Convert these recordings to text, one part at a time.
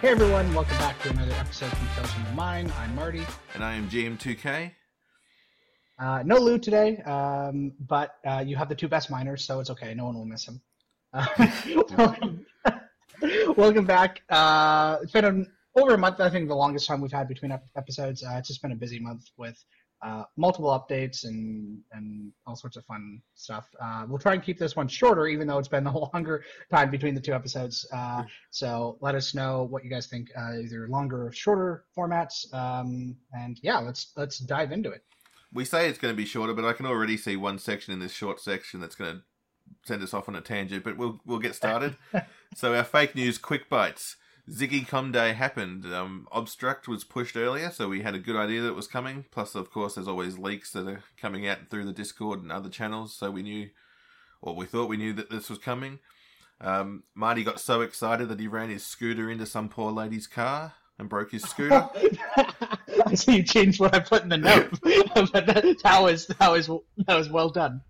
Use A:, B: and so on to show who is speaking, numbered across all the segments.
A: Hey everyone, welcome back to another episode from Tales from the Mine. I'm Marty.
B: And I am GM2K.
A: Uh, no Lou today, um, but uh, you have the two best miners, so it's okay. No one will miss him. Uh, welcome, welcome back. Uh, it's been an, over a month, I think the longest time we've had between ep- episodes. Uh, it's just been a busy month with uh, multiple updates and and all sorts of fun stuff. Uh, we'll try and keep this one shorter, even though it's been a longer time between the two episodes. Uh, so let us know what you guys think, uh, either longer or shorter formats. Um, and yeah, let's let's dive into it.
B: We say it's going to be shorter, but I can already see one section in this short section that's going to send us off on a tangent. But we'll we'll get started. so our fake news quick bites. Ziggy Com Day happened. Um, Obstruct was pushed earlier, so we had a good idea that it was coming. Plus, of course, there's always leaks that are coming out through the Discord and other channels, so we knew, or we thought we knew that this was coming. Um, Marty got so excited that he ran his scooter into some poor lady's car and broke his scooter.
A: I see you changed what I put in the note, but that, that was that was that was well done.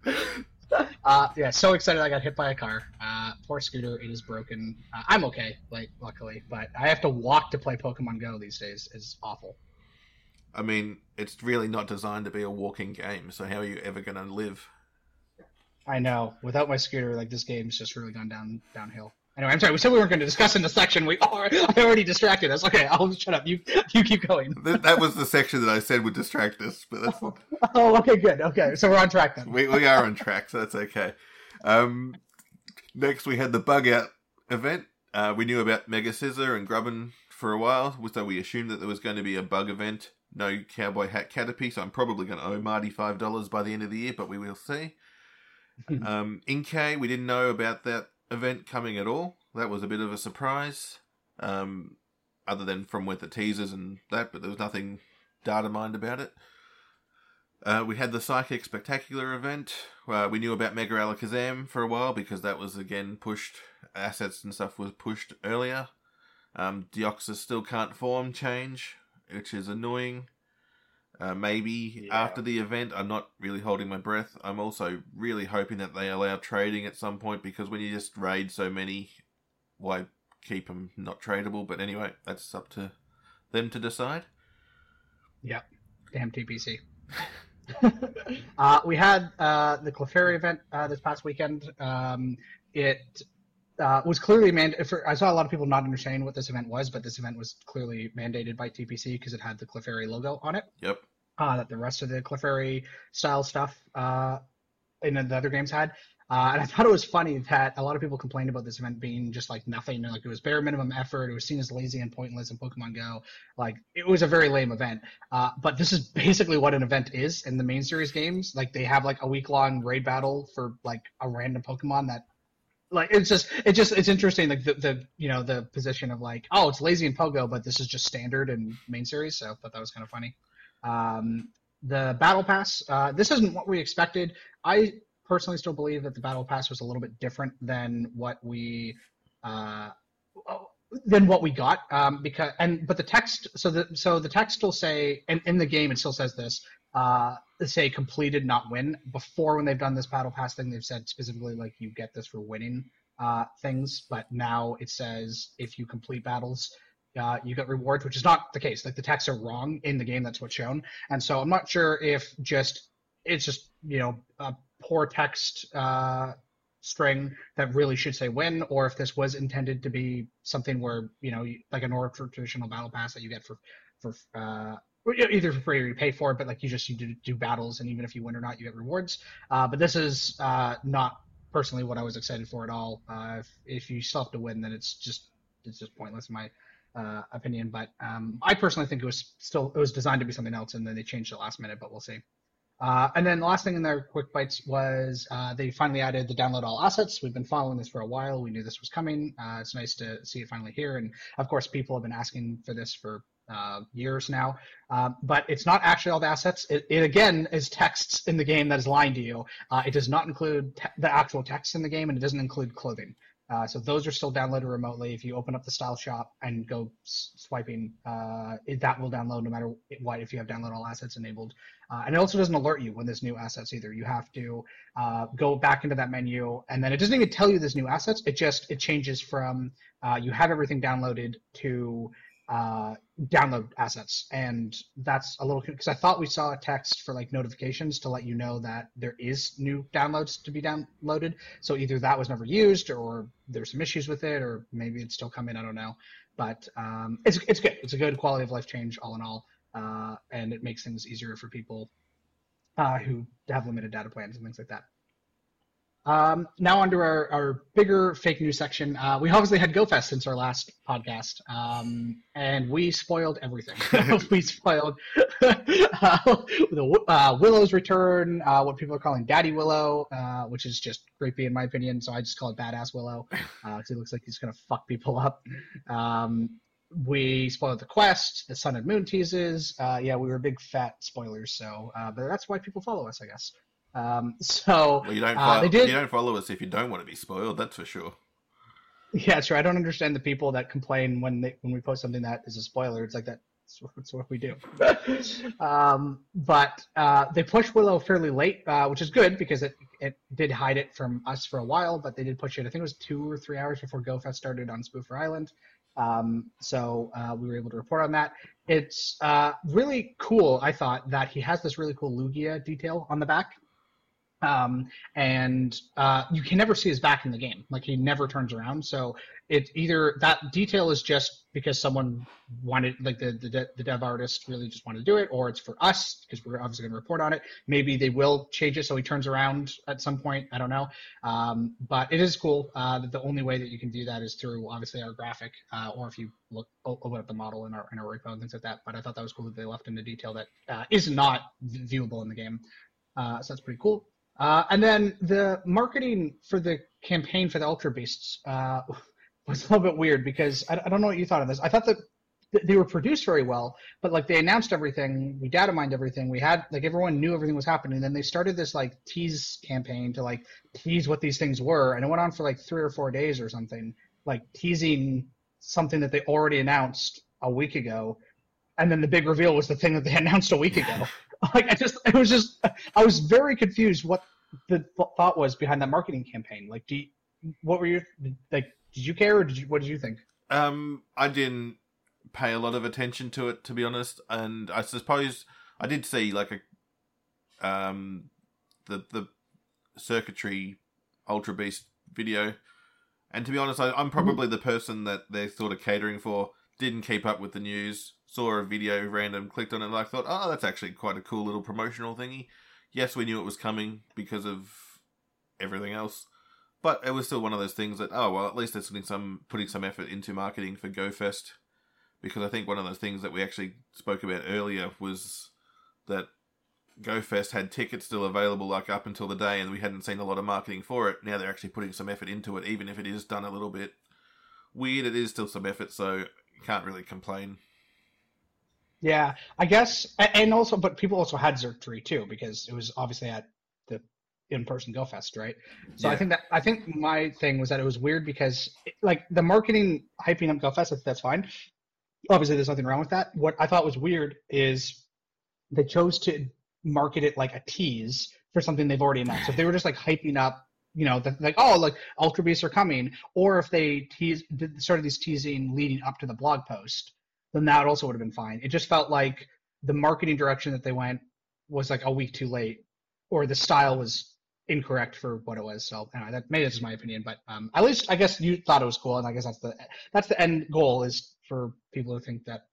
A: Uh, yeah, so excited I got hit by a car. Uh, poor scooter, it is broken. Uh, I'm okay, like luckily, but I have to walk to play Pokemon Go these days. is awful.
B: I mean, it's really not designed to be a walking game, so how are you ever going to live?
A: I know. Without my scooter, like this game's just really gone down downhill. Anyway, I'm sorry. We said we weren't going to discuss in the section. We are. I already distracted us. Okay, I'll shut up. You you keep going.
B: That, that was the section that I said would distract us, but that's
A: Oh, okay, good. Okay, so we're on track then.
B: we we are on track, so that's okay. Um, next, we had the bug out event. Uh, we knew about Mega Scizor and Grubbin for a while, so we assumed that there was going to be a bug event. No cowboy hat Caterpie, so I'm probably going to owe Marty five dollars by the end of the year, but we will see. um, Inkay, we didn't know about that event coming at all. That was a bit of a surprise, um, other than from with the teasers and that, but there was nothing data mined about it. Uh, we had the Psychic Spectacular event. Uh, we knew about Mega Alakazam for a while because that was again pushed. Assets and stuff was pushed earlier. Um, Deoxys still can't form change, which is annoying. Uh, maybe
A: Yeah.
B: after the event, I'm not really holding my breath. I'm also really hoping that they allow trading at some point because when you just raid so many, why keep them not tradable? But anyway, that's up to them to decide. Yep.
A: Damn TPC. uh, we had uh, the Clefairy event uh, this past weekend. Um, it uh, was clearly mandated. I saw a lot of people not understanding what this event was, but this event was clearly mandated by TPC because it had the Clefairy logo on it.
B: Yep.
A: Uh, that the rest of the Clefairy style stuff uh, in the other games had. Uh, and I thought it was funny that a lot of people complained about this event being just like nothing. Like it was bare minimum effort. It was seen as lazy and pointless in Pokemon Go. Like it was a very lame event. Uh, but this is basically what an event is in the main series games. Like they have like a week long raid battle for like a random Pokemon that like it's just it just it's interesting like the, the you know the position of like oh it's lazy in Pogo but this is just standard in main series so I thought that was kind of funny. Um, the battle pass uh, this isn't what we expected. I personally still believe that the battle pass was a little bit different than what we uh, than what we got um, because and but the text so the so the text will say and in the game it still says this uh say completed not win before when they've done this battle pass thing they've said specifically like you get this for winning uh things but now it says if you complete battles uh, you get rewards which is not the case like the texts are wrong in the game that's what's shown and so i'm not sure if just it's just you know a poor text uh string that really should say win, or if this was intended to be something where you know, like a more traditional battle pass that you get for for uh, either for free or you pay for it, but like you just you do, do battles, and even if you win or not, you get rewards. Uh, but this is uh, not personally what I was excited for at all. Uh, if, if you still have to win, then it's just it's just pointless in my uh, opinion. But um, I personally think it was still it was designed to be something else, and then they changed it last minute. But we'll see. Uh, and then the last thing in their quick bites was uh, they finally added the download all assets. We've been following this for a while. We knew this was coming. Uh, it's nice to see it finally here. And of course, people have been asking for this for uh, years now. Uh, but it's not actually all the assets. It, it again is texts in the game that is lying to you. Uh, it does not include te- the actual text in the game, and it doesn't include clothing. Uh, so those are still downloaded remotely. If you open up the style shop and go swiping, uh, it, that will download no matter what if you have download all assets enabled. Uh, and it also doesn't alert you when there's new assets either. You have to uh, go back into that menu, and then it doesn't even tell you there's new assets. It just it changes from uh, you have everything downloaded to uh, download assets, and that's a little because I thought we saw a text for like notifications to let you know that there is new downloads to be downloaded. So either that was never used, or there's some issues with it, or maybe it's still coming. I don't know, but um, it's it's good. It's a good quality of life change all in all, uh, and it makes things easier for people uh, who have limited data plans and things like that. Um, now under our, our bigger fake news section. Uh, we obviously had GoFest since our last podcast, um, and we spoiled everything. we spoiled uh, the uh, Willow's return, uh, what people are calling Daddy Willow, uh, which is just creepy in my opinion. So I just call it Badass Willow because he looks like he's gonna fuck people up. Um, we spoiled the quest, the Sun and Moon teases. Uh, yeah, we were big fat spoilers. So, uh, but that's why people follow us, I guess. Um, so
B: Well, you don't
A: uh,
B: follow,
A: they did-
B: you don't follow us if you don't want to be spoiled. That's for sure.
A: Yeah, sure. I don't understand the people that complain when they when we post something that is a spoiler. It's like that. That's what- what we do. um, but uh, they pushed Willow fairly late, uh, which is good because it it did hide it from us for a while. But they did push it. I think it was two or three hours before GoFest started on Spoofer Island. Um, so uh, we were able to report on that. It's uh, really cool. I thought that he has this really cool Lugia detail on the back um, and uh, you can never see his back in the game. Like he never turns around. So it either that detail is just because someone wanted, like the the, the dev artist really just wanted to do it, or it's for us because we're obviously going to report on it. Maybe they will change it so he turns around at some point. I don't know. Um, but it is cool. Uh, that the only way that you can do that is through obviously our graphic, uh, or if you look open up the model in our in our repo and things like that. But I thought that was cool that they left in the detail that uh, is not viewable in the game. Uh, so that's pretty cool. Uh, and then the marketing for the campaign for the Ultra Beasts uh, was a little bit weird because I, I don't know what you thought of this. I thought that th- they were produced very well, but like they announced everything, we data mined everything, we had like everyone knew everything was happening. Then they started this like tease campaign to like tease what these things were, and it went on for like three or four days or something, like teasing something that they already announced a week ago, and then the big reveal was the thing that they announced a week ago. like I just, it was just, I was very confused what the th- thought was behind that marketing campaign. Like, do you, what were your like? Did you care, or did you? What did you think?
B: Um, I didn't pay a lot of attention to it, to be honest, and I suppose I did see like a um the the circuitry Ultra Beast video, and to be honest, I, I'm probably the person that they're sort of catering for. Didn't keep up with the news. Saw a video random, clicked on it, and I thought, oh, that's actually quite a cool little promotional thingy. Yes, we knew it was coming because of everything else. But it was still one of those things that oh well at least they're putting some putting some effort into marketing for GoFest because I think one of those things that we actually spoke about earlier was that GoFest had tickets still available like up until the day and we hadn't seen a lot of marketing for it. Now they're actually putting some effort into it, even if it is done a little bit weird. It is still some effort, so you can't really complain.
A: Yeah, I guess, and also, but people also had Zerg three too because it was obviously at the in-person GoFest, right? So I think that I think my thing was that it was weird because like the marketing hyping up GoFest, I think that's fine. Obviously, there's nothing wrong with that. What I thought was weird is they chose to market it like a tease for something they've already announced. So if they were just like hyping up, you know, the, like oh, like Ultra Beasts are coming, or if they tease did, started these teasing leading up to the blog post, then that also would have been fine. It just felt like the marketing direction that they went was like a week too late, or the style was incorrect for what it was. So anyway, that maybe that's just my opinion, but um, at least I guess you thought it was cool, and I guess that's the that's the end goal is for people who think that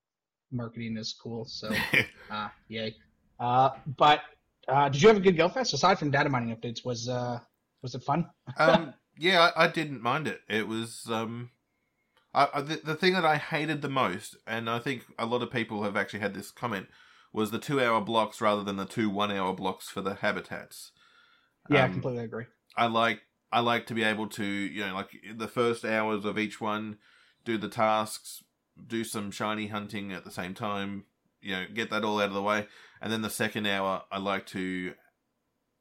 A: marketing is cool. So uh, yay. Uh, but uh, did you have a good GoFest aside from data mining updates? Was uh, was it fun?
B: um, yeah, I, I didn't mind it. It was um, I, I, the, the thing that I hated the most, and I think a lot of people have actually had this comment, was the two-hour blocks rather than the two one-hour blocks for the habitats.
A: Yeah, I
B: Um,
A: completely agree.
B: I like I like to be able to you know like the first hours of each one do the tasks, do some shiny hunting at the same time, you know, get that all out of the way, and then the second hour I like to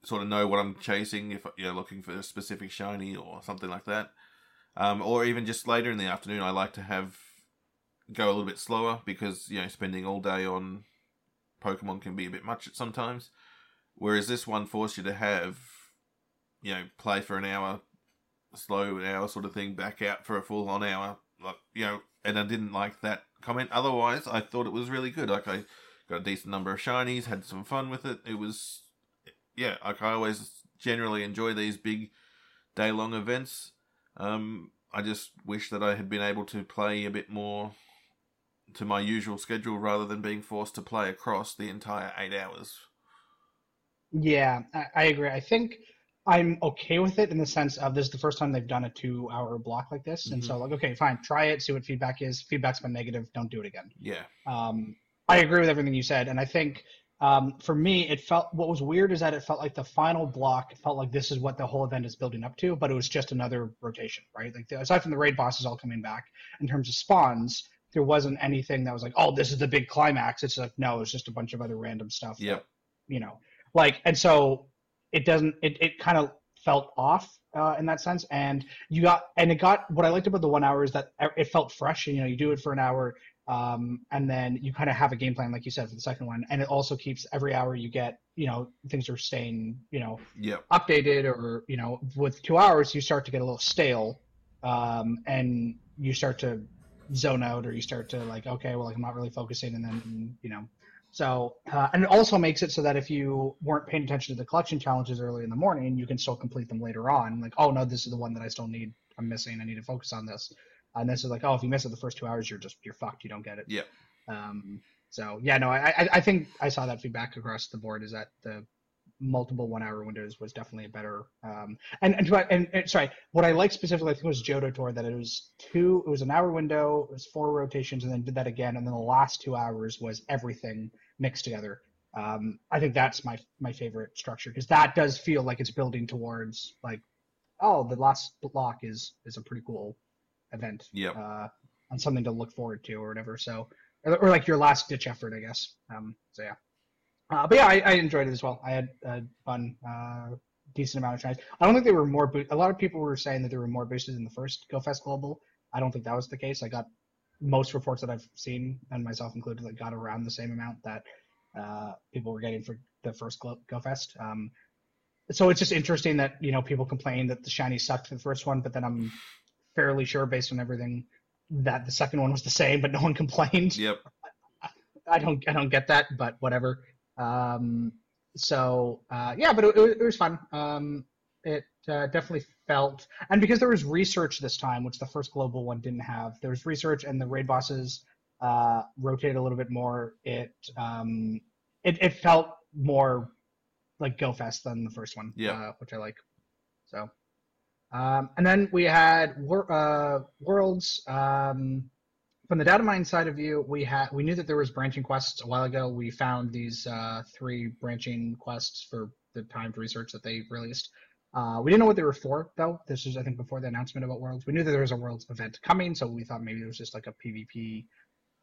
B: sort of know what I'm chasing if you know looking for a specific shiny or something like that. Um, or even just later in the afternoon, I like to have go a little bit slower because you know spending all day on Pokemon can be a bit much sometimes. Whereas this one forced you to have, you know, play for an hour, slow an hour sort of thing, back out for a full on hour, like you know. And I didn't like that comment. Otherwise, I thought it was really good. Like I got a decent number of shinies, had some fun with it. It was, yeah, like I always generally enjoy these big day long events. Um, I just wish that I had been able to play a bit more to my usual schedule rather than being forced to play across the entire eight hours.
A: Yeah, I, I agree. I think I'm okay with it in the sense of this is the first time they've done a two hour block like this. And so, like, okay, fine, try it, see what feedback is. Feedback's been negative, don't do it again.
B: Yeah.
A: Um, I agree with everything you said. And I think um, for me, it felt what was weird is that it felt like the final block it felt like this is what the whole event is building up to, but it was just another rotation, right? Like, the, aside from the raid bosses all coming back, in terms of spawns, there wasn't anything that was like, oh, this is the big climax. It's like, no, it's just a bunch of other random stuff.
B: Yep.
A: That, you know, like, and so it doesn't, it, it kind of felt off uh, in that sense. And you got, and it got, what I liked about the one hour is that it felt fresh. And, you know, you do it for an hour um, and then you kind of have a game plan, like you said, for the second one. And it also keeps every hour you get, you know, things are staying, you know,
B: yep.
A: updated or, you know, with two hours, you start to get a little stale. Um, and you start to zone out or you start to like okay well like i'm not really focusing and then you know so uh, and it also makes it so that if you weren't paying attention to the collection challenges early in the morning you can still complete them later on like oh no this is the one that i still need i'm missing i need to focus on this and this is like oh if you miss it the first two hours you're just you're fucked. You don't get it.
B: Yeah.
A: Um so yeah no i i think i saw that feedback across the board is that the multiple one hour windows was definitely a better um and and, and, and sorry what i like specifically i think was Johto tour that it was two it was an hour window it was four rotations and then did that again and then the last two hours was everything mixed together. Um i think that's my my favorite structure because that does feel like it's building towards like oh the last block is is a pretty cool event
B: yeah
A: uh and something to look forward to or whatever so or, or like your last ditch effort i guess um so yeah uh, but yeah, I, I, enjoyed it as well. I had uh, fun, uh, decent amount of tries. I don't think there were more. Bo- a lot of people were saying that there were more boosters in the first GoFest Global. I don't think that was the case. I got most reports that I've seen, and myself included, that got around the same amount that uh, people were getting for the first GoFest. Um, so it's just interesting that you know people complain that the shiny sucked for the first one, but then I'm fairly sure, based on everything, that the second one was the same, but no one complained.
B: Yep.
A: I, I don't I don't get that, but whatever. Um, so uh, yeah, but it, it, was fun. Um, it uh, definitely felt, and because there was research this time, which the first global one didn't have, there was research, and the raid bosses uh, rotated a little bit more. It um, it, it felt more like Go Fest than the first one,
B: yeah,
A: uh, which I like. So, um, and then we had wor- uh, Worlds. Um, from the data mine side of view, we had we knew that there was branching quests a while ago. We found these uh, three branching quests for the timed research that they released. Uh, we didn't know what they were for though. This was I think before the announcement about Worlds. We knew that there was a Worlds event coming, so we thought maybe it was just like a PvP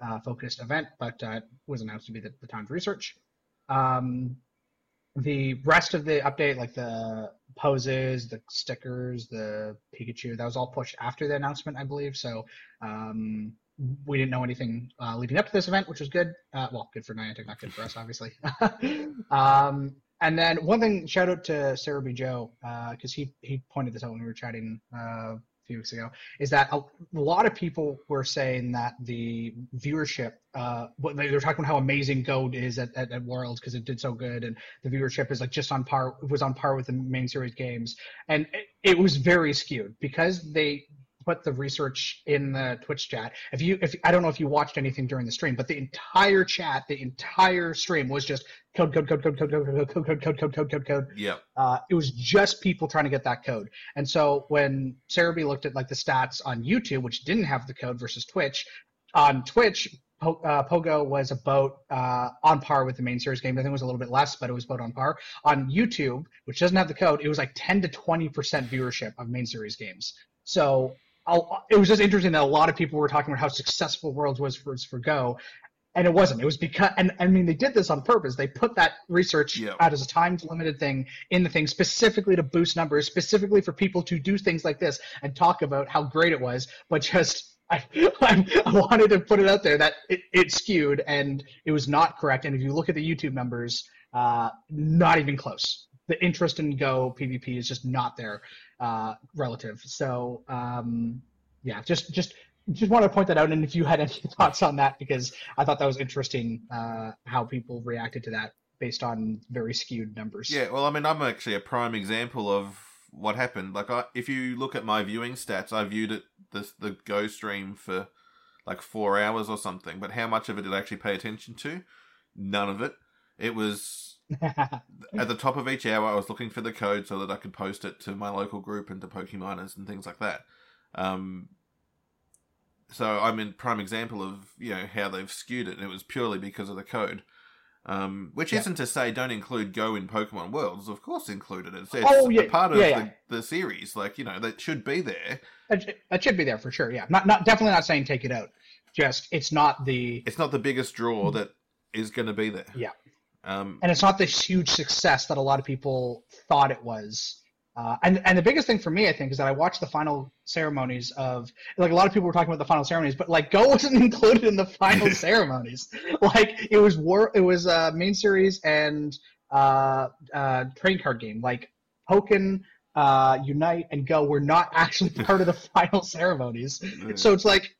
A: uh, focused event, but uh, it was announced to be the, the timed research. Um, the rest of the update, like the poses, the stickers, the Pikachu, that was all pushed after the announcement, I believe. So um, we didn't know anything uh, leading up to this event, which was good. Uh, well, good for Niantic, not good for us, obviously. um, and then one thing, shout out to Serebii Joe, because uh, he he pointed this out when we were chatting uh, few weeks ago, is that a, lot of people were saying that the viewership, uh, they were talking about how amazing Gold is at, at, at Worlds because it did so good, and the viewership is like just on par, was on par with the main series games, and it, it was very skewed because they put the research in the Twitch chat. If you, if I don't know if you watched anything during the stream, but the entire chat, the entire stream was just code, code, code, code, code, code, code, code, code, code, code, code, code, code.
B: Yeah.
A: Uh, it was just people trying to get that code. And so when Serebii looked at like the stats on YouTube, which didn't have the code versus Twitch, on Twitch, uh, Pogo was about uh, on par with the main series game. I think it was a little bit less, but it was about on par. On YouTube, which doesn't have the code, it was like 10 to 20 percent viewership of main series games. So it was just interesting that a lot of people were talking about how successful Worlds was for for Go, and it wasn't. It was because, and I mean, they did this on purpose. They put that research
B: Yep.
A: out as a time limited thing in the thing specifically to boost numbers, specifically for people to do things like this and talk about how great it was. But just, I, I wanted to put it out there that it, it skewed and it was not correct. And if you look at the YouTube numbers, uh, not even close. The interest in Go PvP is just not there uh, relative. So um, yeah, just just just wanted to point that out. And if you had any thoughts on that, because I thought that was interesting uh, how people reacted to that based on very skewed numbers.
B: Yeah, well, I mean, I'm actually a prime example of what happened. Like, I, if you look at my viewing stats, I viewed it this the Go stream for like four hours or something. But how much of it did I actually pay attention to? None of it. It was at the top of each hour. I was looking for the code so that I could post it to my local group and to PokeMiners and things like that. Um, so I'm in prime example of you know how they've skewed it, and it was purely because of the code. Um, which
A: Yeah.
B: isn't to say don't include Go in Pokemon Worlds. Of course, included. It's, it's
A: Oh, yeah,
B: part of
A: yeah.
B: The, the series. Like you know, that should be there.
A: It, it should be there for sure. Yeah, not not definitely not saying take it out. Just it's not the
B: It's not the biggest draw that is going to be there.
A: Yeah.
B: Um,
A: and it's not this huge success that a lot of people thought it was. Uh, and and the biggest thing for me, I think, is that I watched the final ceremonies of like a lot of people were talking about the final ceremonies, but like Go wasn't included in the final ceremonies. Like it was war, it was uh, main series and uh, uh, train card game. Like Pokken, uh, Unite, and Go were not actually part of the final ceremonies. So it's like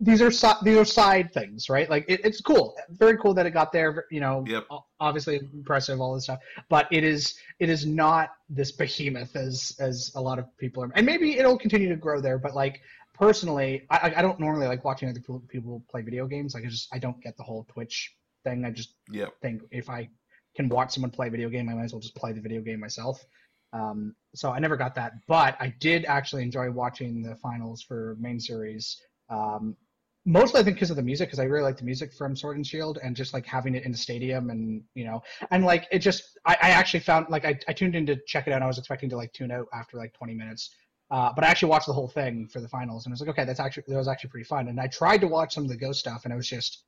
A: these are si- these are side things, right? Like it, it's cool, very cool that it got there. You know,
B: Yep.
A: obviously impressive, all this stuff. But it is it is not this behemoth as as a lot of people are, and maybe it'll continue to grow there. But like personally, I I- don't normally like watching other people, people play video games. Like I just I don't get the whole Twitch thing. I just
B: Yep.
A: think if I can watch someone play a video game, I might as well just play the video game myself. Um, so I never got that, but I did actually enjoy watching the finals for main series. Um, mostly I think because of the music, because I really like the music from Sword and Shield, and just like having it in the stadium, and you know, and like it just, I, I actually found like I, I tuned in to check it out. and I was expecting to like tune out after like 20 minutes. Uh, but I actually watched the whole thing for the finals, and I was like, okay, that's actually that was actually pretty fun. And I tried to watch some of the Ghost stuff, and it was just,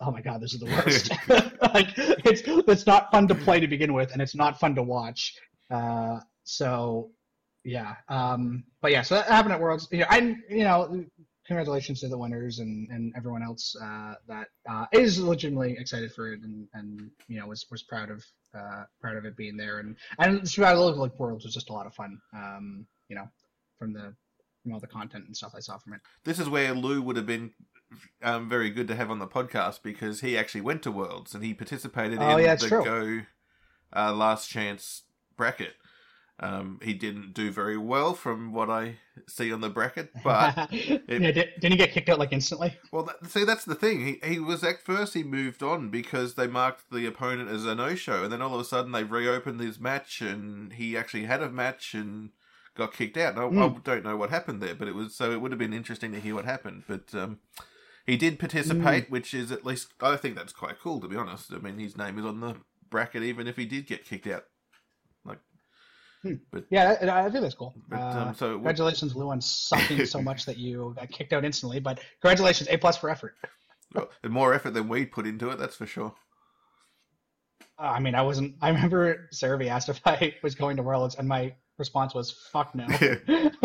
A: oh my god, this is the worst. like it's it's not fun to play to begin with, and it's not fun to watch. Uh, so yeah, um, but yeah, so that happened at Worlds. You know, I you know, congratulations to the winners and, and everyone else uh, that uh, is legitimately excited for it and, and you know was was proud of uh, proud of it being there and and Survival like Worlds was just a lot of fun. Um, you know, from the from all the content and stuff I saw from it.
B: This is where Lou would have been um, very good to have on the podcast because he actually went to Worlds and he participated
A: Oh,
B: in
A: yeah,
B: the
A: true.
B: Go uh, Last Chance bracket. Um, he didn't do very well from what I see on the bracket, but
A: yeah, did, didn't he get kicked out like instantly?
B: well, that, see that's the thing. He he was at first he moved on because they marked the opponent as a no show, and then all of a sudden they reopened his match, and he actually had a match and got kicked out. I, I
A: Mm.
B: don't know what happened there, but it was so it would have been interesting to hear what happened. But um, he did participate, which is at least I think that's quite cool to be honest. I mean, his name is on the bracket, even if he did get kicked out.
A: Yeah, I, I think that's cool.
B: But
A: Uh,
B: um, so it
A: congratulations, Lou, on sucking so much that you got kicked out instantly. But congratulations, A plus for effort.
B: well, more effort than we put into it, that's for sure.
A: Uh, I mean, I wasn't. I remember Serebii asked if I was going to Worlds, and my response was "fuck no."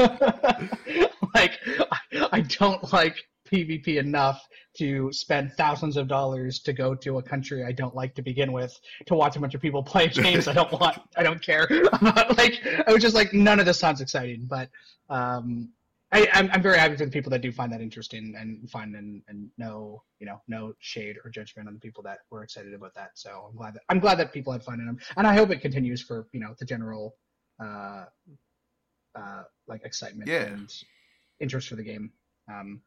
A: like, I, I don't like PvP enough to spend thousands of dollars to go to a country I don't like to begin with to watch a bunch of people play games I don't want. I don't care. like, I was just like, none of this sounds exciting. But um, I, I'm, I'm very happy for the people that do find that interesting and fun and, and no, you know, no shade or judgment on the people that were excited about that. So I'm glad that I'm glad that people had fun in them, and I hope it continues for you know the general, uh, uh, like excitement
B: Yeah.
A: and interest for the game. Um,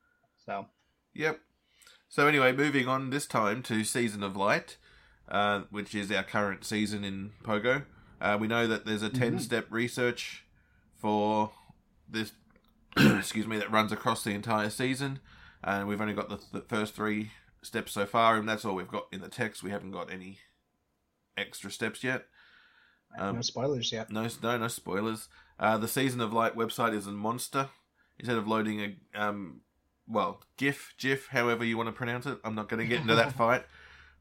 A: so
B: Yep. So anyway, moving on this time to Season of Light, uh, which is our current season in Pogo. Uh, we know that there's a
A: Mhm.
B: ten-step research for this. excuse me, that runs across the entire season, and we've only got the, the first three steps so far, and that's all we've got in the text. We haven't got any extra steps yet. Um,
A: no spoilers yet.
B: no, no, no spoilers. Uh, the Season of Light website is a monster. Instead of loading a um, well, GIF, GIF, however you want to pronounce it. I'm not going to get into that fight.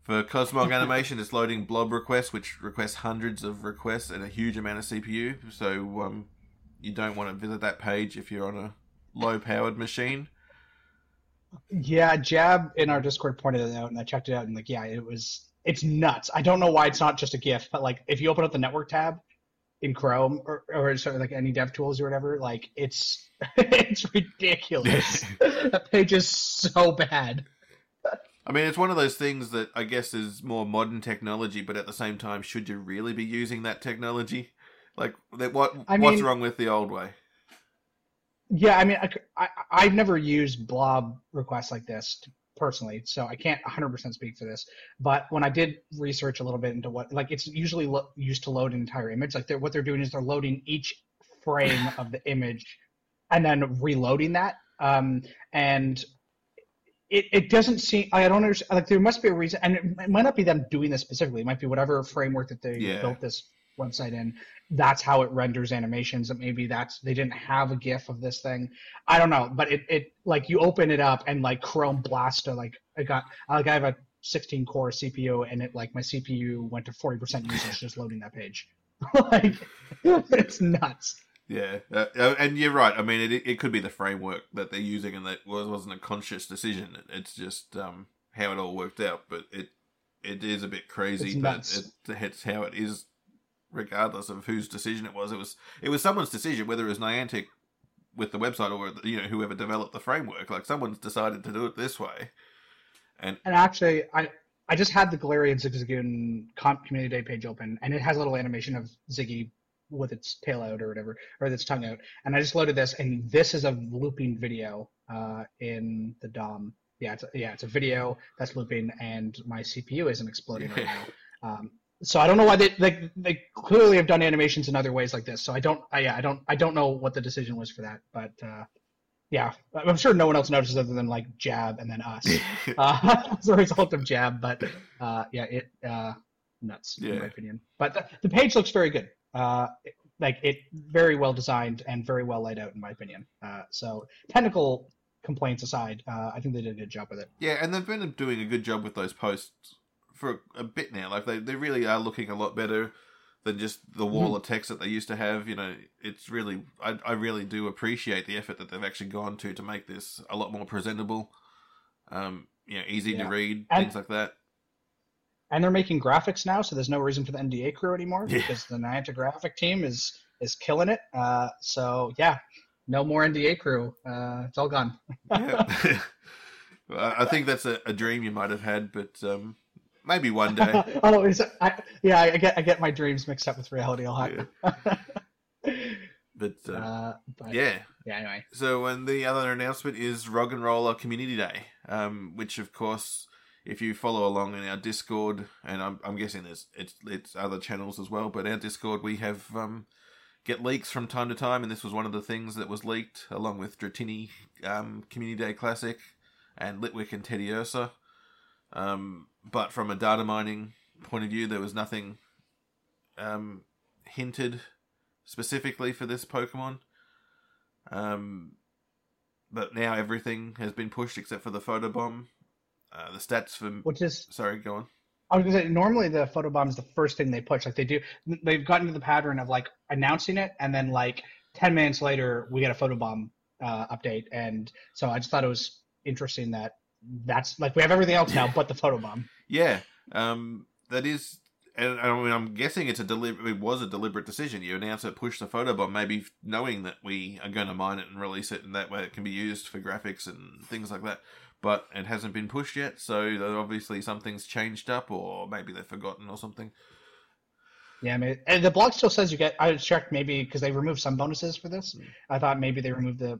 B: For Cosmog Animation, it's loading blob requests, which requests hundreds of requests and a huge amount of CPU. So um, you don't want to visit that page if you're on a low-powered machine.
A: Yeah, Jab in our Discord pointed it out, and I checked it out, and like, yeah, it was it's nuts. I don't know why it's not just a GIF, but like if you open up the network tab in Chrome or or sort of like any dev tools or whatever, like it's it's ridiculous. that page is so bad.
B: I mean, it's one of those things that I guess is more modern technology, but at the same time, should you really be using that technology? Like, what
A: I
B: what's
A: mean-
B: wrong with the old way?
A: Yeah, I mean, I, I I've never used blob requests like this personally, so I can't 100% speak for this. But when I did research a little bit into what, like, it's usually lo- used to load an entire image. Like, they're, what they're doing is they're loading each frame of the image and then reloading that. Um, and it, it doesn't seem I don't understand. Like, there must be a reason, and it, might not be them doing this specifically. It might be whatever framework that they
B: Yeah.
A: built this website in. That's how it renders animations. And maybe that's they didn't have a GIF of this thing. I don't know, but it, it like you open it up and like Chrome blast to like I got like I have a 16 core CPU and it like my CPU went to 40% usage just loading that page. like it's nuts.
B: Yeah, uh, uh, and you're right. I mean, it it could be the framework that they're using, and that was wasn't a conscious decision. It's just um, how it all worked out. But it it is a bit crazy,
A: It's
B: but it, it's how it is, regardless of whose decision it was. It was it was someone's decision, whether it was Niantic with the website or you know whoever developed the framework. Like someone's decided to do it this way, and
A: And actually, I I just had the Galarian Zigzagoon community day page open, and it has a little animation of Ziggy with its tail out or whatever, or its tongue out. And I just loaded this, and this is a looping video uh, in the DOM. Yeah, it's a, yeah, it's a video that's looping, and my CPU isn't exploding right now. Um, so I don't know why they, they they clearly have done animations in other ways like this. So I don't, I, yeah, I don't, I don't know what the decision was for that, but uh, yeah, I'm sure no one else notices other than like Jab and then us uh, as a result of Jab. But uh, yeah, it uh, nuts in my opinion. But the, the page looks very good. Uh, it- like it very well designed and very well laid out in my opinion. Uh, so technical complaints aside, uh, I think they did a good job with it.
B: Yeah, and they've been doing a good job with those posts for a bit now. Like they, they really are looking a lot better than just the wall of text that they used to have. You know, it's really I, I really do appreciate the effort that they've actually gone to to make this a lot more presentable. Um, you know, easy
A: Yeah.
B: to read,
A: And-
B: things like that.
A: And they're making graphics now, so there's no reason for the NDA crew anymore
B: Yeah.
A: because the Niantic graphic team is is killing it. Uh, so yeah, no more NDA crew. Uh, it's all gone.
B: Yeah. I I think that's a, a dream you might have had, but um, maybe one day.
A: oh, is it, I, yeah, I get I get my dreams mixed up with reality a lot.
B: But uh,
A: uh, but
B: yeah,
A: yeah, anyway.
B: So, and the other announcement is Roggenrola Community Day, um, which of course, if you follow along in our Discord, and I'm, I'm guessing there's it's it's other channels as well, but our Discord we have um, get leaks from time to time, and this was one of the things that was leaked along with Dratini um, Community Day Classic and Litwick and Teddiursa. Um, but from a data mining point of view, there was nothing um, hinted specifically for this Pokemon. Um, but now everything has been pushed except for the photobomb. Uh, the stats for
A: Which is
B: sorry, go on.
A: I was gonna say normally the photobomb is the first thing they push. Like they do, they've gotten to the pattern of like announcing it and then like ten minutes later we get a photobomb uh, update. And so I just thought it was interesting that that's like we have everything else now but the photobomb.
B: Yeah, um, that is, and I mean, I'm guessing it's a deliberate. It was a deliberate decision. You announce it, push the photobomb, maybe knowing that we are going to mine it and release it, and that way it can be used for graphics and things like that. But it hasn't been pushed yet, so obviously something's changed up, or maybe they've forgotten or something.
A: Yeah, I mean, and the blog still says you get. I checked maybe because they removed some bonuses for this. I thought maybe they removed the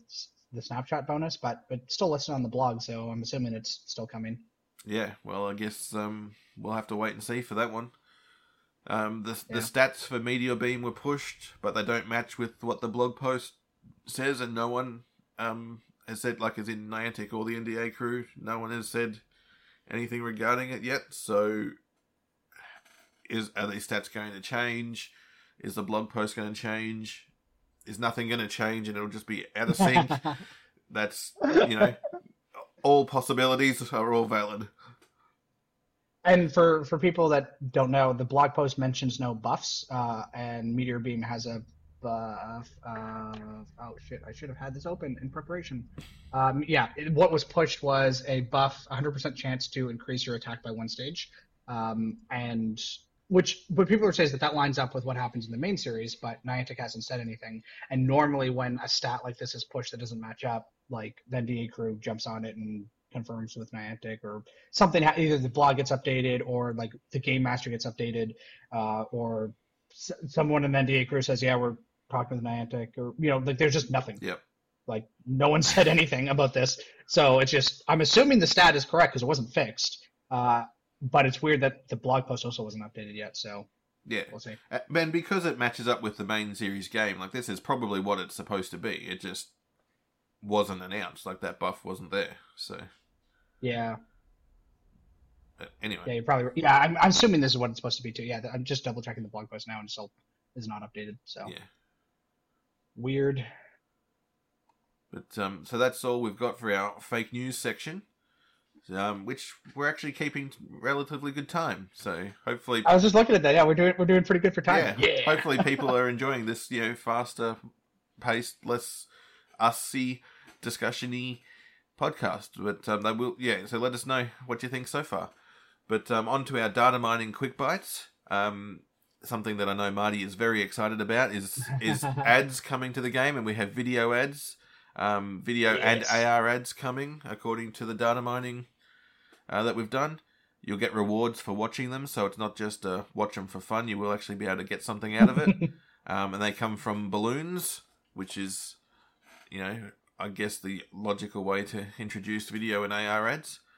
A: the snapshot bonus, but but still listed on the blog, so I'm assuming it's still coming.
B: Yeah, well, I guess um, we'll have to wait and see for that one. Um, the
A: Yeah.
B: the stats for Meteor Beam were pushed, but they don't match with what the blog post says, and no one um, has said, like, as in Niantic or the NDA crew, no one has said anything regarding it yet. So, is are these stats going to change? Is the blog post going to change? Is nothing going to change, and it'll just be out of sync? That's you know all possibilities are all valid.
A: And for for people that don't know, the blog post mentions no buffs, uh, and Meteor Beam has a buff. Uh, oh shit! I should have had this open in preparation. Um, yeah, it, what was pushed was a buff, 100% chance to increase your attack by one stage, um, and which what people are saying is that that lines up with what happens in the main series, but Niantic hasn't said anything. And normally, when a stat like this is pushed that doesn't match up, like then DA crew jumps on it and confirms with Niantic or something. Either the blog gets updated or like the game master gets updated, uh, or s- someone in the NDA crew says, "Yeah, we're talking with Niantic," or you know, like there's just nothing.
B: Yep.
A: Like no one said anything about this, so it's just I'm assuming the stat is correct because it wasn't fixed. Uh, but it's weird that the blog post also wasn't updated yet, so
B: Yeah.
A: we'll see.
B: Uh, And because it matches up with the main series game, like this is probably what it's supposed to be. It just wasn't announced. Like that buff wasn't there. So
A: Yeah,
B: uh, anyway,
A: yeah, you're probably yeah. I'm, I'm assuming this is what it's supposed to be too. Yeah, I'm just double checking the blog post now, and it's still is not updated. So
B: yeah.
A: weird.
B: But um, so that's all we've got for our fake news section, um, which we're actually keeping relatively good time. So hopefully,
A: I was just looking at that. Yeah, we're doing we're doing pretty good for time.
B: yeah, hopefully people are enjoying this. You know, faster paced, less ussy, discussiony podcast. But um, they will, yeah. So let us know what you think so far. But um, on to our data mining quick bites. Um, something that I know Marty is very excited about is is ads coming to the game, and we have video ads, um, video and AR ads coming according to the data mining uh, that we've done. You'll get rewards for watching them, so it's not just uh, watch them for fun. You will actually be able to get something out of it. um, and they come from balloons, which is, you know, I guess the logical way to introduce video and AR ads.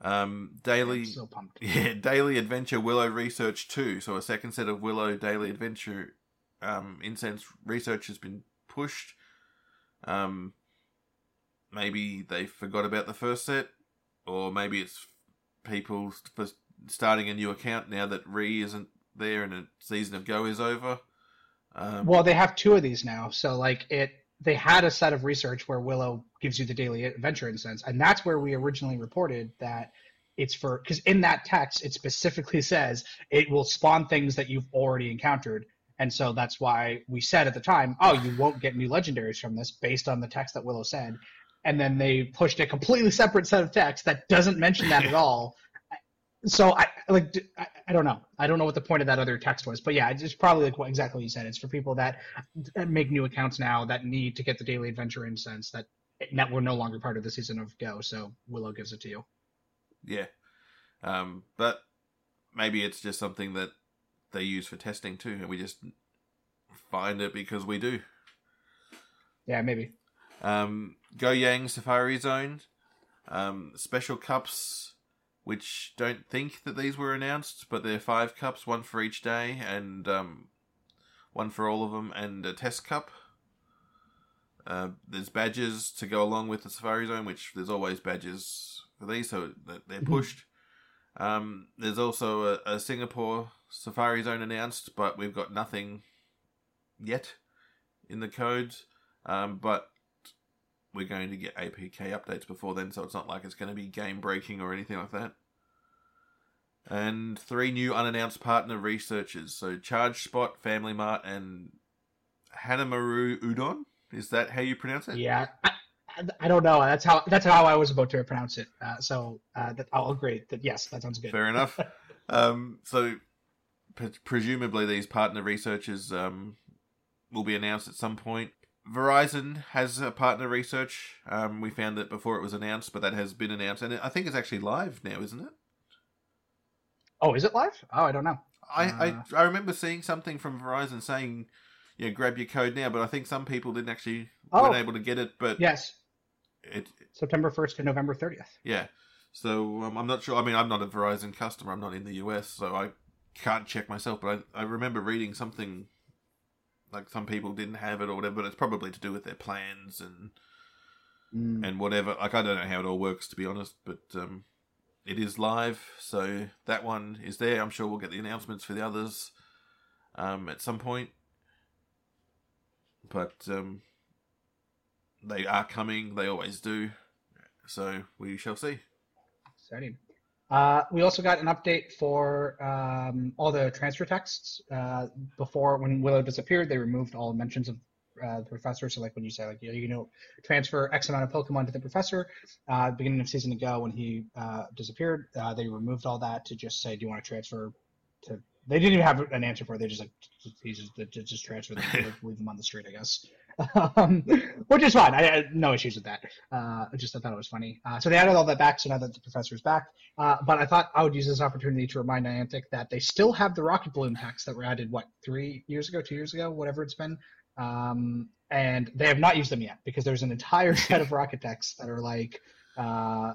B: Um, daily,
A: so
B: yeah, Daily Adventure Willow Research 2. So a second set of Willow Daily Adventure um, incense research has been pushed. Um, maybe they forgot about the first set, or maybe it's people for starting a new account now that Re isn't there and a season of Go is over. Um,
A: Well, they have two of these now. So like it they had a set of research where Willow gives you the daily adventure incense, and that's where we originally reported that it's for because in that text it specifically says it will spawn things that you've already encountered. And so that's why we said at the time, oh, you won't get new legendaries from this based on the text that Willow said. And then they pushed a completely separate set of text that doesn't mention that at all. So I like—I don't know. I don't know what the point of that other text was, but yeah, it's probably like what exactly what you said. It's for people that, that make new accounts now that need to get the daily adventure incense that that we're no longer part of the season of Go. So Willow gives it to you.
B: Yeah. Um, but maybe it's just something that they use for testing too, and we just find it because we do.
A: Yeah, maybe.
B: Um, Goyang Safari Zone, um, special cups, which don't think that these were announced, but they're five cups, one for each day, and um, one for all of them, and a test cup. Uh, there's badges to go along with the Safari Zone, which there's always badges for these, so that they're
A: Mhm.
B: pushed. Um, there's also a, a Singapore Safari Zone announced, but we've got nothing yet in the codes. Um, but we're going to get APK updates before then, so it's not like it's going to be game breaking or anything like that. And three new unannounced partner researchers. So Charge Spot, Family Mart, and Hanamaru Udon. Is that how you pronounce it?
A: Yeah, I, don't know. That's how that's how I was about to pronounce it. Uh, so uh, that, I'll agree that yes, that sounds good.
B: Fair enough. um, so pre- presumably these partner researchers um, will be announced at some point. Verizon has a partner research. Um, we found that before it was announced, but that has been announced, and I think it's actually live now, isn't it?
A: Oh, is it live? Oh, I don't know.
B: I,
A: Uh.
B: I I remember seeing something from Verizon saying, "Yeah, grab your code now," but I think some people didn't actually
A: Oh.
B: weren't able to get it. But
A: Yes,
B: it,
A: September first to November thirtieth.
B: yeah. So um, I'm not sure. I mean, I'm not a Verizon customer. I'm not in the US, so I can't check myself. But I, I remember reading something like some people didn't have it or whatever. But it's probably to do with their plans and
A: Mm.
B: and whatever. Like I don't know how it all works to be honest, but um, it is live, so that one is there. I'm sure we'll get the announcements for the others um, at some point, but um, they are coming. They always do, So we shall see.
A: Exciting. Uh, we also got an update for um, all the transfer texts. Uh, before, when Willow disappeared, they removed all mentions of uh, the professor. So, like when you say, like, you know, transfer X amount of Pokemon to the professor, uh, beginning of season ago when he uh, disappeared, uh, they removed all that to just say, do you want to transfer to. They didn't even have an answer for it. They just like, he just, just transfer them, leave them on the street, I guess um, which is fine. I, I no issues with that. Uh, I just thought it was funny. Uh, so they added all that back, so now that the professor's back. Uh, but I thought I would use this opportunity to remind Niantic that they still have the rocket balloon packs that were added what three years ago, two years ago, whatever it's been. Um, and they have not used them yet because there's an entire set of rocket decks that are like uh,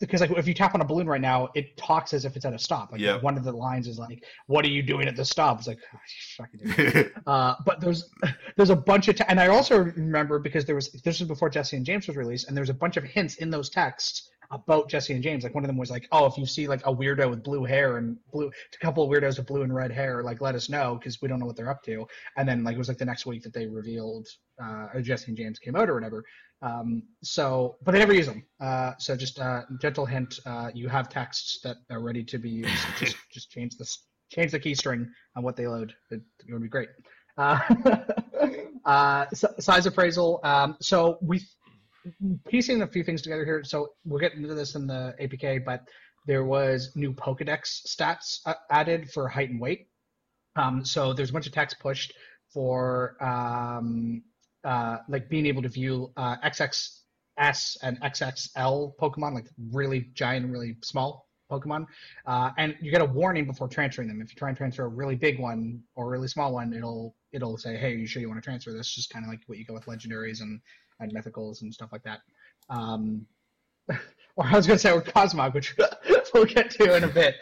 A: because like if you tap on a balloon right now, it talks as if it's at a stop. Like yep. one of the lines is like, "What are you doing at the stop?" It's like, oh, uh, but there's there's a bunch of, and I also remember because there was this was before Jessie and James was released, and there was a bunch of hints in those texts about Jessie and James. Like one of them was like, "Oh, if you see like a weirdo with blue hair and blue, a couple of weirdos with blue and red hair, like let us know because we don't know what they're up to." And then like it was like the next week that they revealed uh, Jessie and James came out or whatever. Um, so, but they never use them. Uh, so just a uh, gentle hint: uh, you have texts that are ready to be used. just just change this, change the key string on what they load. It, it would be great. Uh, uh, size appraisal. Um, so we piecing a few things together here. So we'll get into this in the APK, but there was new Pokedex stats uh, added for height and weight. Um, so there's a bunch of text pushed for um, uh, like being able to view uh, XXS and XXL Pokemon, like really giant, really small Pokemon, uh, and you get a warning before transferring them. If you try and transfer a really big one or a really small one, it'll it'll say, "Hey, you sure you want to transfer this?" Just kind of like what you go with legendaries and and mythicals and stuff like that. Um, or I was going to say with Cosmog, which we'll get to in a bit.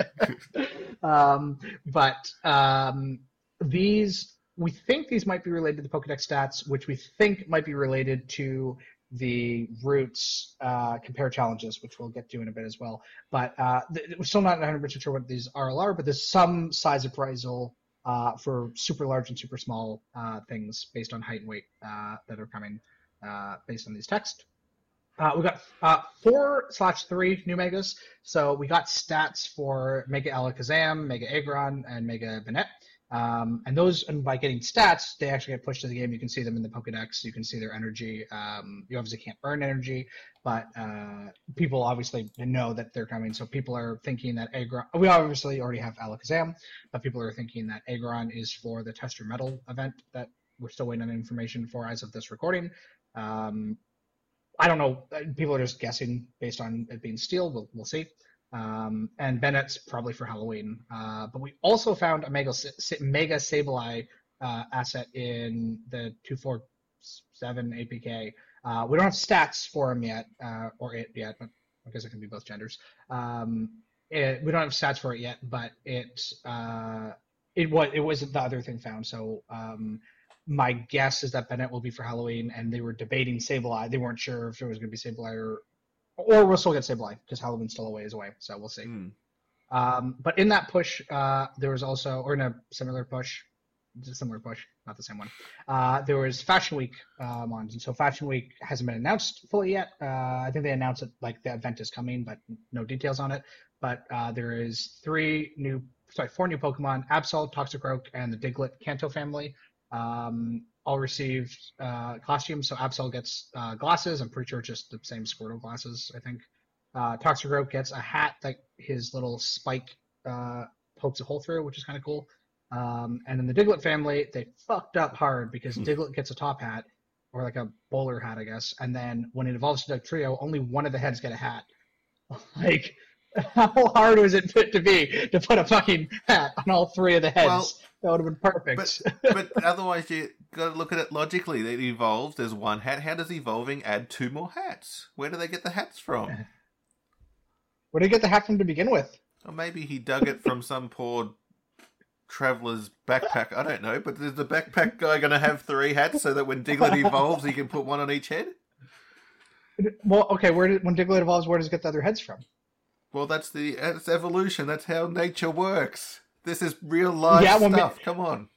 A: um, but um, these we think these might be related to the Pokedex stats, which we think might be related to the routes uh, compare challenges, which we'll get to in a bit as well. But uh, th- we're still not 100% sure what these RL are, but there's some size appraisal uh, for super large and super small uh, things based on height and weight uh, that are coming uh, based on these texts. we got four slash three new megas. So we got stats for Mega Alakazam, Mega Aggron, and Mega Banette. Um, and those, and by getting stats, they actually get pushed to the game. You can see them in the Pokedex. You can see their energy. Um, you obviously can't burn energy, but uh, people obviously know that they're coming. So people are thinking that Aggron. We obviously already have Alakazam, but people are thinking that Aggron is for the Test Your Mettle event that we're still waiting on information for as of this recording. Um, I don't know. People are just guessing based on it being steel. We'll, we'll see. Um, and Banette's probably for Halloween. Uh, but we also found a Mega, Mega Sableye uh, asset in the 247 APK. Uh, we don't have stats for him yet, uh, or it yet, but I guess it can be both genders. Um, it, we don't have stats for it yet, but it uh, it was it was the other thing found. So um, my guess is that Banette will be for Halloween, and they were debating Sableye. They weren't sure if it was going to be Sableye or or we'll still get Sableye because Halloween's still a ways away, so we'll see. Mm. Um, but in that push, uh, there was also, or in a similar push, similar push, not the same one. Uh, there was Fashion Week um, on, and so Fashion Week hasn't been announced fully yet. Uh, I think they announced it like the event is coming, but no details on it. But uh, there is three new, sorry, four new Pokemon: Absol, Toxicroak, and the Diglett Kanto family. Um, all received uh, costumes. So Absol gets uh, glasses. I'm pretty sure just the same Squirtle glasses, I think. Uh, Toxicroak gets a hat that his little spike uh, pokes a hole through, which is kind of cool. Um, and in the Diglett family, they fucked up hard because hmm. Diglett gets a top hat, or like a bowler hat, I guess. And then when it evolves to Trio, only one of the heads get a hat. like, how hard was it to be to put a fucking hat on all three of the heads? Well, that would have been perfect.
B: But, but otherwise, you got to look at it logically. It evolves as one hat. How does evolving add two more hats? Where do they get the hats from?
A: Where did he get the hat from to begin with?
B: Or maybe he dug it from some poor traveler's backpack. I don't know. But is the backpack guy going to have three hats so that when Diglett evolves, he can put one on each head?
A: Well, okay. Where did, when Diglett evolves, where does it get the other heads from?
B: Well, that's the that's evolution. That's how nature works. This is real life yeah, well, stuff. Come on.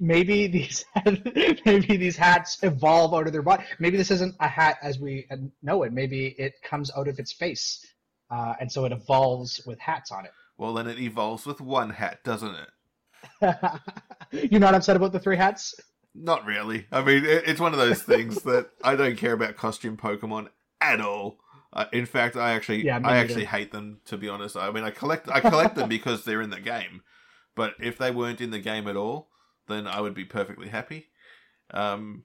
A: maybe these maybe these hats evolve out of their body. Maybe this isn't a hat as we know it. Maybe it comes out of its face, uh, and so it evolves with hats on it.
B: Well, then it evolves with one hat, doesn't it?
A: You're not upset about the three hats?
B: Not really. I mean, it, it's one of those things that I don't care about costume Pokemon at all. Uh, in fact, I actually, yeah, I actually hate them. To be honest, I mean, I collect, I collect them because they're in the game. But if they weren't in the game at all, then I would be perfectly happy. Um,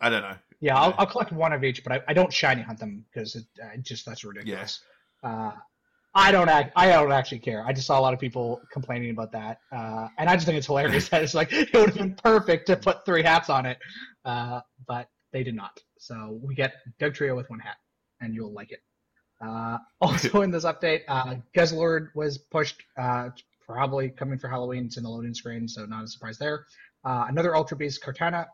B: I don't know.
A: Yeah, I'll, I'll collect one of each, but I, I don't shiny hunt them because it, uh, just that's ridiculous. Yeah. Uh, I don't act. I don't actually care. I just saw a lot of people complaining about that, uh, and I just think it's hilarious that it's like it would have been perfect to put three hats on it, uh, but they did not. So we get Dugtrio with one hat, and you'll like it. Uh, also in this update, uh, Guzzlord was pushed, uh, probably coming for Halloween. It's in the loading screen, so not a surprise there. Uh, another Ultra Beast, Katana.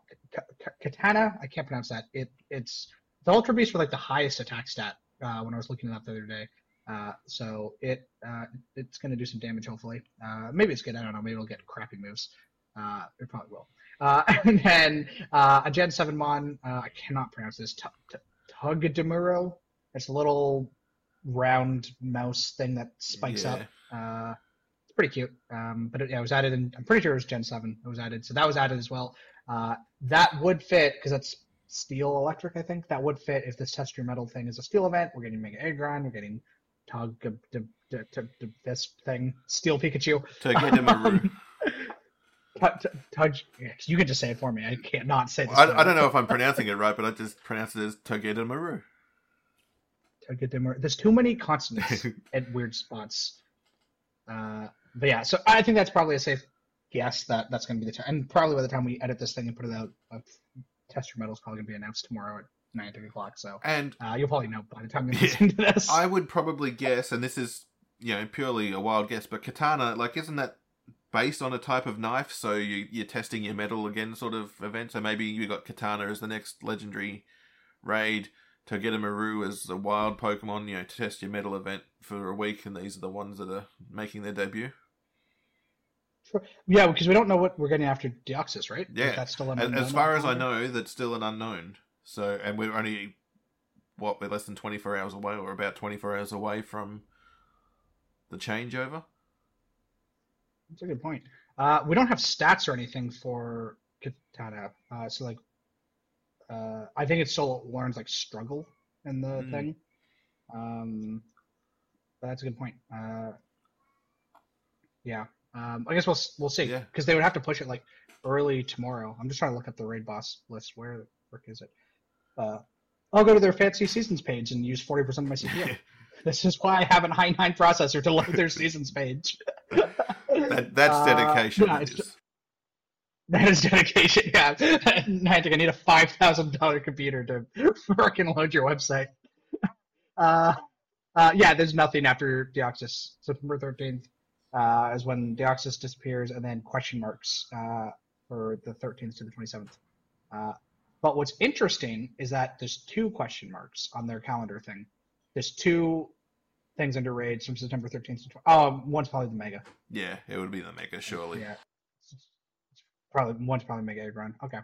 A: Katana, I can't pronounce that. It it's the Ultra Beast with like the highest attack stat uh, when I was looking it up the other day. Uh, so it uh, it's going to do some damage, hopefully. Uh, maybe it's good. I don't know. Maybe it'll get crappy moves. Uh, it probably will. Uh, and then uh, a Gen 7 Mon, I cannot pronounce this, Togedemaru. It's a little round mouse thing that spikes yeah. up. it's pretty cute. Um, but it, yeah, it was added in, I'm pretty sure it was Gen 7. It was added. So that was added as well. Uh, that would fit, because that's steel electric, I think. That would fit if this test your mettle thing is a steel event. We're getting Mega Aggron, we're getting Tug this thing, Steel Pikachu.
B: Togedemaru.
A: You can just say it for me. I can't not say this.
B: I, I, don't know if I'm pronouncing it right, but I just pronounce it as Togedemaru.
A: Togedemaru. There's too many consonants at weird spots. Uh, but yeah, so I think that's probably a safe guess that that's going to be the time. And probably by the time we edit this thing and put it out, uh, Test Your Mettle is probably going to be announced tomorrow at nine thirty o'clock. So
B: and
A: uh, you'll probably know by the time you listen to this.
B: I would probably guess, and this is you know purely a wild guess, but katana, like, isn't that based on a type of knife? So you you're testing your metal again, sort of event. So maybe you got katana as the next legendary raid. Togedemaru as a wild Pokemon, you know, to test your metal event for a week, and these are the ones that are making their debut.
A: Yeah, because we don't know what we're getting after Deoxys, right?
B: Yeah, like that's still an As far as I know, that's still an unknown. So, and we're only what we're less than twenty four hours away, or about twenty four hours away from the changeover.
A: That's a good point. Uh, we don't have stats or anything for Katana, uh, so like, uh, I think it still learns like struggle in the mm. thing. Um, but that's a good point. Uh, yeah, um, I guess we'll we'll see because yeah. they would have to push it like early tomorrow. I'm just trying to look up the raid boss list. Where the frick is it? uh, I'll go to their fancy seasons page and use 40% of my CPU. this is why I have a i9 processor to load their seasons page.
B: That, that's uh, dedication. Uh,
A: that is dedication. Yeah, Niantic, I need a five thousand dollar computer to freaking load your website. Uh, uh, yeah, there's nothing after Deoxys. September thirteenth uh, is when Deoxys disappears, and then question marks uh, for the thirteenth to the twenty seventh. Uh, but what's interesting is that there's two question marks on their calendar thing. There's two things under rage from September 13th to 20. Oh, one's probably the Mega.
B: Yeah, it would be the Mega, surely.
A: Yeah. Probably one's probably Mega Aggron. Okay.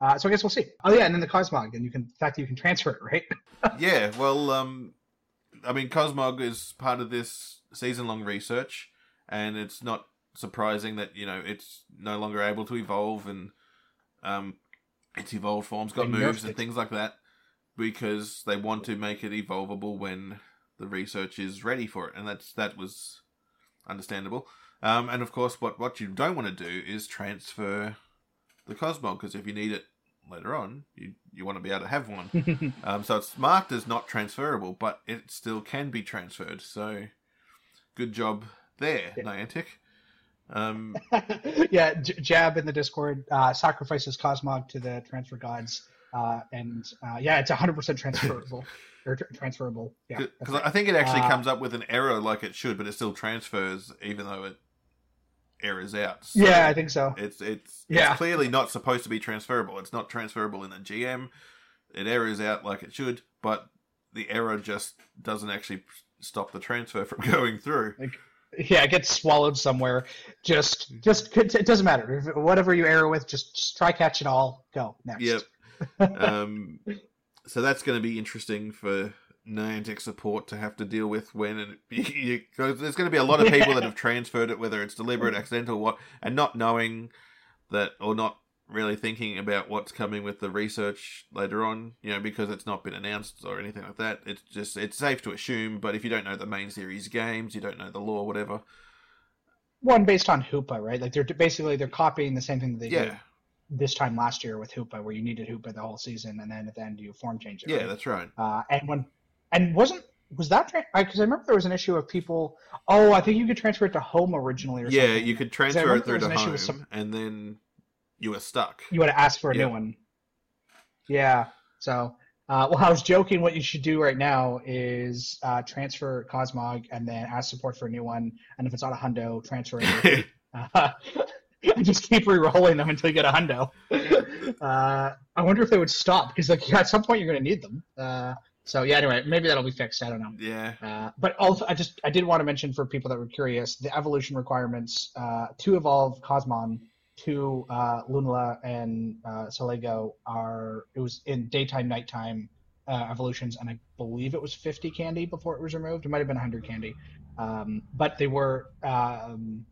A: Uh, so I guess we'll see. Oh yeah, and then the Cosmog, and you can in fact you can transfer it, right?
B: yeah. Well, um, I mean, Cosmog is part of this season-long research, and it's not surprising that you know it's no longer able to evolve and um, its evolved form's got moves and things like that because they want to make it evolvable when the research is ready for it, and that's that was understandable. Um, and of course, what what you don't want to do is transfer the Cosmog because if you need it later on, you you want to be able to have one. um, so it's marked as not transferable, but it still can be transferred. So good job there, yeah. Niantic. Um,
A: yeah, J- Jab in the Discord uh, sacrifices Cosmog to the transfer gods, uh, and uh, yeah, it's 100% transferable. or tr- transferable. Yeah,
B: because right. I think it actually uh, comes up with an error like it should, but it still transfers even though it errors out.
A: So yeah, I think so.
B: It's it's yeah. it's clearly not supposed to be transferable. It's not transferable in the GM. It errors out like it should, but the error just doesn't actually stop the transfer from going through.
A: Like, yeah, it gets swallowed somewhere. Just, just it doesn't matter. Whatever you error with, just, just try catch it all. Go next.
B: Yep. Um, so that's going to be interesting for Niantic support to have to deal with when and you, you, there's going to be a lot of people that have transferred it, whether it's deliberate, accidental, what, and not knowing that or not really thinking about what's coming with the research later on, you know, because it's not been announced or anything like that. It's just it's safe to assume, but if you don't know the main series games, you don't know the lore, whatever.
A: One based on Hoopa, right? Like they're basically they're copying the same thing that they
B: Yeah,
A: did this time last year with Hoopa, where you needed Hoopa the whole season, and then at the end you form change it.
B: yeah,
A: right?
B: that's right.
A: Uh, and when and wasn't was that because I remember there was an issue of people. Oh, I think you could transfer it to home originally. or
B: Yeah,
A: something.
B: you could transfer it through to
A: was an issue
B: home,
A: some-
B: and then you were stuck.
A: You had to ask for a
B: Yeah.
A: new one. Yeah. So, uh, well, I was joking. What you should do right now is uh, transfer Cosmog and then ask support for a new one. And if it's not a hundo, transfer it. uh, and just keep re-rolling them until you get a hundo. Uh, I wonder if they would stop because like at some point you're going to need them. Uh, so yeah. Anyway, maybe that'll be fixed. I don't know.
B: yeah,
A: Uh, but also, I just I did want to mention for people that were curious, the evolution requirements uh, to evolve Cosmog to uh, Lunala and uh, Solgaleo are it was in daytime, nighttime uh, evolutions, and I believe it was 50 candy before it was removed. It might have been 100 candy, um, but they were um,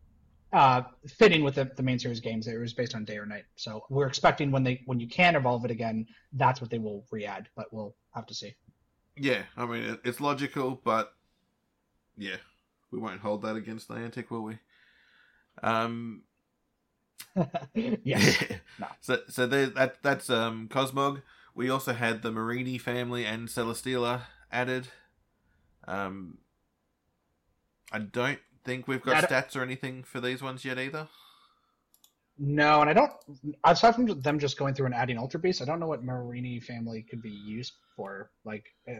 A: uh, fitting with the, the main series games. It was based on day or night, so we're expecting when they when you can evolve it again, that's what they will re-add. But we'll have to see.
B: yeah. I mean, it's logical, but yeah, we won't hold that against Niantic, will we? Um,
A: yes. No.
B: So so there, that that's um Cosmog. We also had the Mareanie family and Celesteela added. Um, I don't think we've got
A: Yeah, I don't-
B: stats or anything for these ones yet either.
A: No, and I don't. Aside from them just going through and adding Ultra Beast, I don't know what Mareanie family could be used for. Like a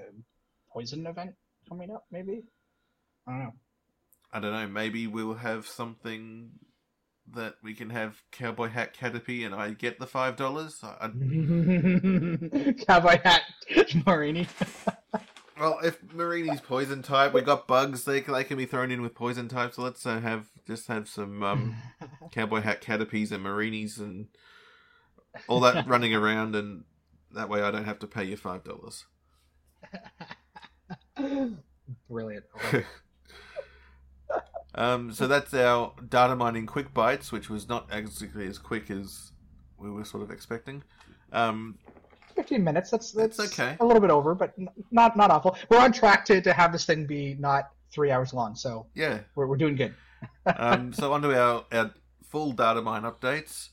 A: poison event coming up, maybe. I don't know.
B: I don't know. Maybe we'll have something that we can have Cowboy Hat Caterpie and I get the five dollars. I,
A: Cowboy hat Mareanie.
B: well, if Mareanie's poison type, we've got bugs. They they can be thrown in with poison type. So let's uh, have just have some um, Cowboy Hat Caterpies and Mareanies and all that running around, and that way I don't have to pay you five dollars.
A: Brilliant.
B: Um, so that's our data mining quick bites, which was not exactly as quick as we were sort of expecting. Um,
A: Fifteen minutes. That's that's
B: It's okay.
A: A little bit over, but not not awful. We're on track to, to have this thing be not three hours long, so
B: yeah.
A: we're we're doing good.
B: Um, so onto our, our full data mine updates.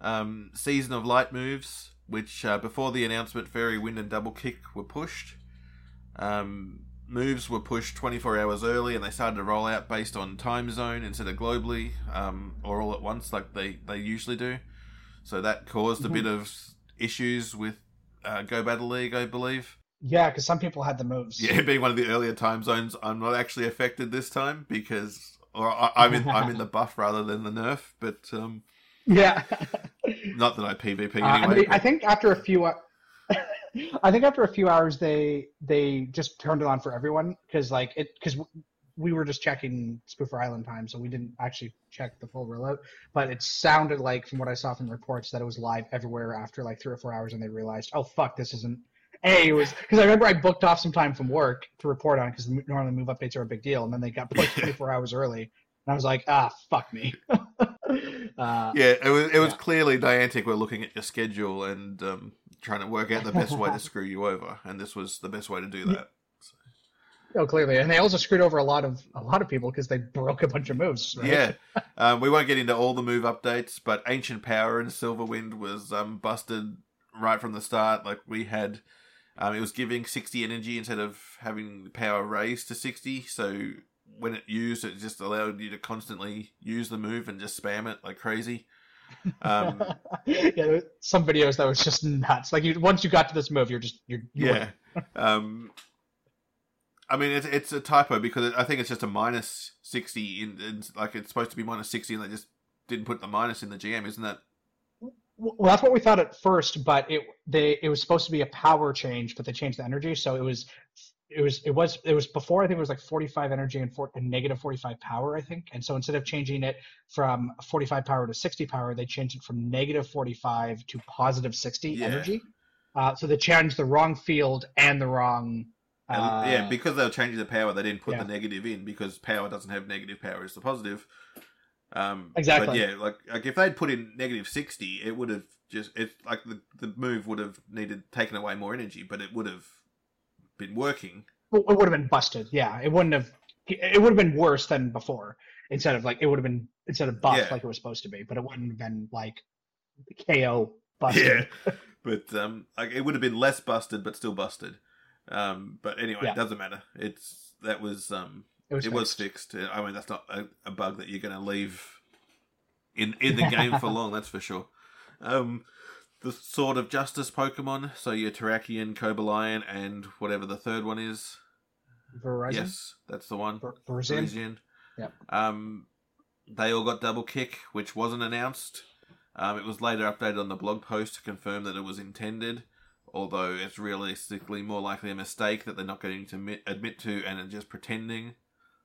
B: Um, Season of Light moves, which uh, before the announcement, Fairy Wind and Double Kick were pushed. Um, moves were pushed 24 hours early, and they started to roll out based on time zone instead of globally, um, or all at once like they, they usually do. So that caused a bit of issues with uh, Go Battle League, I believe.
A: Yeah, because some people had the moves.
B: Yeah, being one of the earlier time zones, I'm not actually affected this time because, or I, I'm in I'm in the buff rather than the nerf. But um,
A: Yeah.
B: not that I PvP
A: Uh, I,
B: anyway.
A: mean, I think after a few, I think after a few hours, they they just turned it on for everyone because like it because we were just checking Spoofer Island time, so we didn't actually check the full rollout. But it sounded like, from what I saw from reports, that it was live everywhere after like three or four hours, and they realized, oh fuck, this isn't. A it was because I remember I booked off some time from work to report on because normally move updates are a big deal, and then they got pushed 24 hours early, and I was like, ah, fuck me. uh,
B: yeah, it was it was
A: Yeah.
B: clearly Niantic were looking at your schedule and um, trying to work out the best way to screw you over, and this was the best way to do that.
A: Oh, clearly, and they also screwed over a lot of a lot of people because they broke a bunch of moves. Right?
B: Yeah, um, we won't get into all the move updates, but Ancient Power and Silverwind was um, busted right from the start. Like we had, um, it was giving sixty energy instead of having power raised to sixty. So when it used, it just allowed you to constantly use the move and just spam it like crazy. Um,
A: yeah, some videos that was just nuts. Like you, once you got to this move, you're just you're, you
B: yeah. Um, I mean, it's it's a typo because I think it's just a minus sixty in, in like it's supposed to be minus sixty, and they just didn't put the minus in the GM, isn't that?
A: Well, that's what we thought at first, but it they it was supposed to be a power change, but they changed the energy, so it was it was it was it was before I think it was like 45 energy and, four, and negative 45 power I think and so instead of changing it from 45 power to 60 power they changed it from negative 45 to positive 60
B: Yeah.
A: energy uh, so they changed the wrong field and the wrong
B: And,
A: uh,
B: yeah, because they were changing the power, they didn't put
A: yeah.
B: the negative in because power doesn't have negative power; it's the positive. Um,
A: Exactly.
B: But yeah, like like if they'd put in negative sixty, it would have just it's like the the move would have needed taken away more energy, but it would have been working.
A: Well, it would have been busted. Yeah, it wouldn't have. It would have been worse than before. Instead of like, it would have been instead of buff
B: Yeah.
A: like it was supposed to be, but it wouldn't have been like KO busted.
B: Yeah, but um, like it would have been less busted, but still busted. Um, but anyway,
A: Yeah.
B: it doesn't matter. It's that was um,
A: it was.
B: it was
A: fixed.
B: fixed. I mean, that's not a, a bug that you're going to leave in in the game for long. That's for sure. Um, the Sword of Justice Pokemon, so your Terrakion, Cobalion, and whatever the third one is.
A: Virizion.
B: Yes, that's the one.
A: Ver- Virizion.
B: Parisian.
A: Yep.
B: Um, they all got double kick, which wasn't announced. Um, it was later updated on the blog post to confirm that it was intended, although it's realistically more likely a mistake that they're not going to admit, to and are just pretending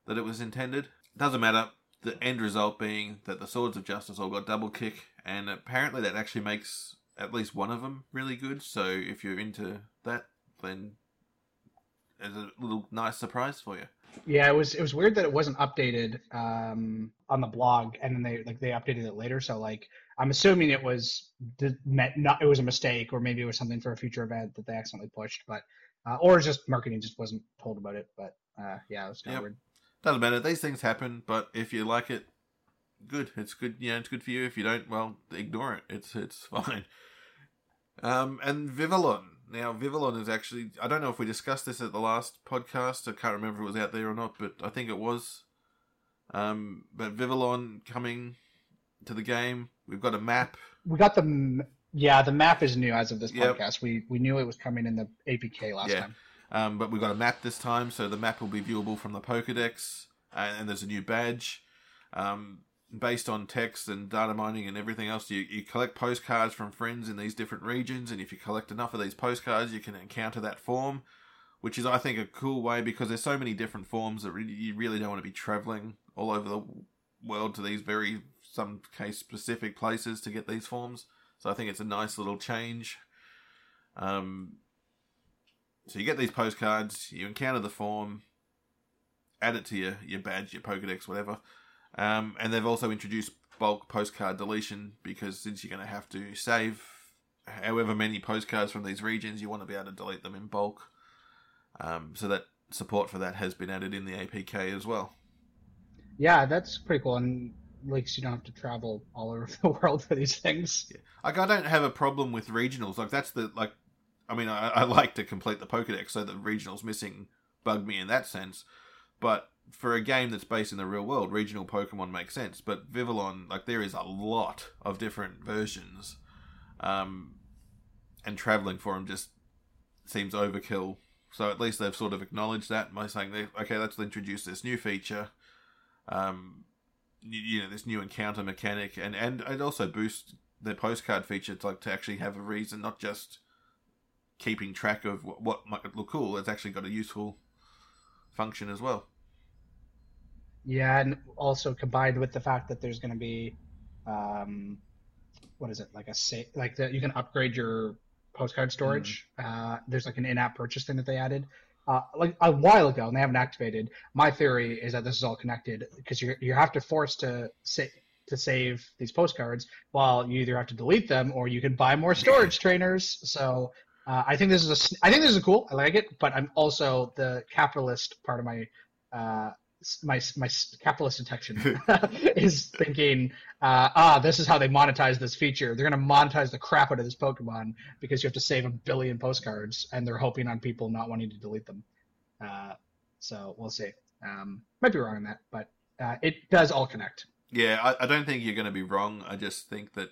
B: that it was intended. Doesn't matter. The end result being that the Swords of Justice all got double kick, and apparently that actually makes at least one of them really good. So if you're into that, then it's a little nice surprise for you.
A: Yeah, it was. It was weird that it wasn't updated um, on the blog, and then they like they updated it later. So like, I'm assuming it was not it was a mistake, or maybe it was something for a future event that they accidentally pushed, but uh, or just marketing just wasn't told about it. But uh, yeah, it was kind
B: Yep.
A: of weird.
B: Doesn't matter. These things happen, but if you like it, good. It's good. Yeah, it's good for you. If you don't, well, ignore it. It's it's fine. Um, and Vivillon. Now, Vivillon is actually. I don't know if we discussed this at the last podcast. I can't remember if it was out there or not, but I think it was. Um, but Vivillon coming to the game. We've got a map.
A: We got the yeah the map is new as of this
B: Yep.
A: podcast. We we knew it was coming in the APK last
B: Yeah.
A: time.
B: Um, but we've got a map this time, so the map will be viewable from the Pokedex, and, and there's a new badge. Um, based on text and data mining and everything else, you, you collect postcards from friends in these different regions, and if you collect enough of these postcards, you can encounter that form, which is, I think, a cool way because there's so many different forms that really, you really don't want to be traveling all over the world to these very, some case specific places to get these forms. So I think it's a nice little change. Um, so you get these postcards, you encounter the form, add it to your, your badge, your Pokedex, whatever. Um, and they've also introduced bulk postcard deletion because since you're going to have to save however many postcards from these regions, you want to be able to delete them in bulk. Um, so that support for that has been added in the APK as well.
A: Yeah, that's pretty cool, and least you don't have to travel all over the world for these things.
B: Like I don't have a problem with regionals. Like that's the like. I mean, I, I like to complete the Pokedex, so the regionals missing bug me in that sense. But for a game that's based in the real world, regional Pokemon makes sense. But Vivillon, like there is a lot of different versions, um, and traveling for them just seems overkill. So at least they've sort of acknowledged that by saying, "Okay, let's introduce this new feature." Um, you, know, this new encounter mechanic, and and it also boosts the postcard feature to like to actually have a reason, not just keeping track of what, what might look cool. It's actually got a useful function as well.
A: Yeah, and also combined with the fact that there's going to be, um, what is it like a sa- like that you can upgrade your postcard storage. Uh, there's like an in-app purchase thing that they added. Uh, like a while ago, and they haven't activated. My theory is that this is all connected because you you have to force to say to save these postcards while you either have to delete them or you can buy more storage trainers. So uh, I think this is a i think this is cool. I like it, but I'm also the capitalist part of my uh, my my capitalist detection is thinking uh, ah this is how they monetize this feature. They're going to monetize the crap out of this Pokemon because you have to save a billion postcards, and they're hoping on people not wanting to delete them. Uh, so we'll see. Um, might be wrong on that, but uh, it does all connect.
B: Yeah, I, I don't think you're going to be wrong. I just think that.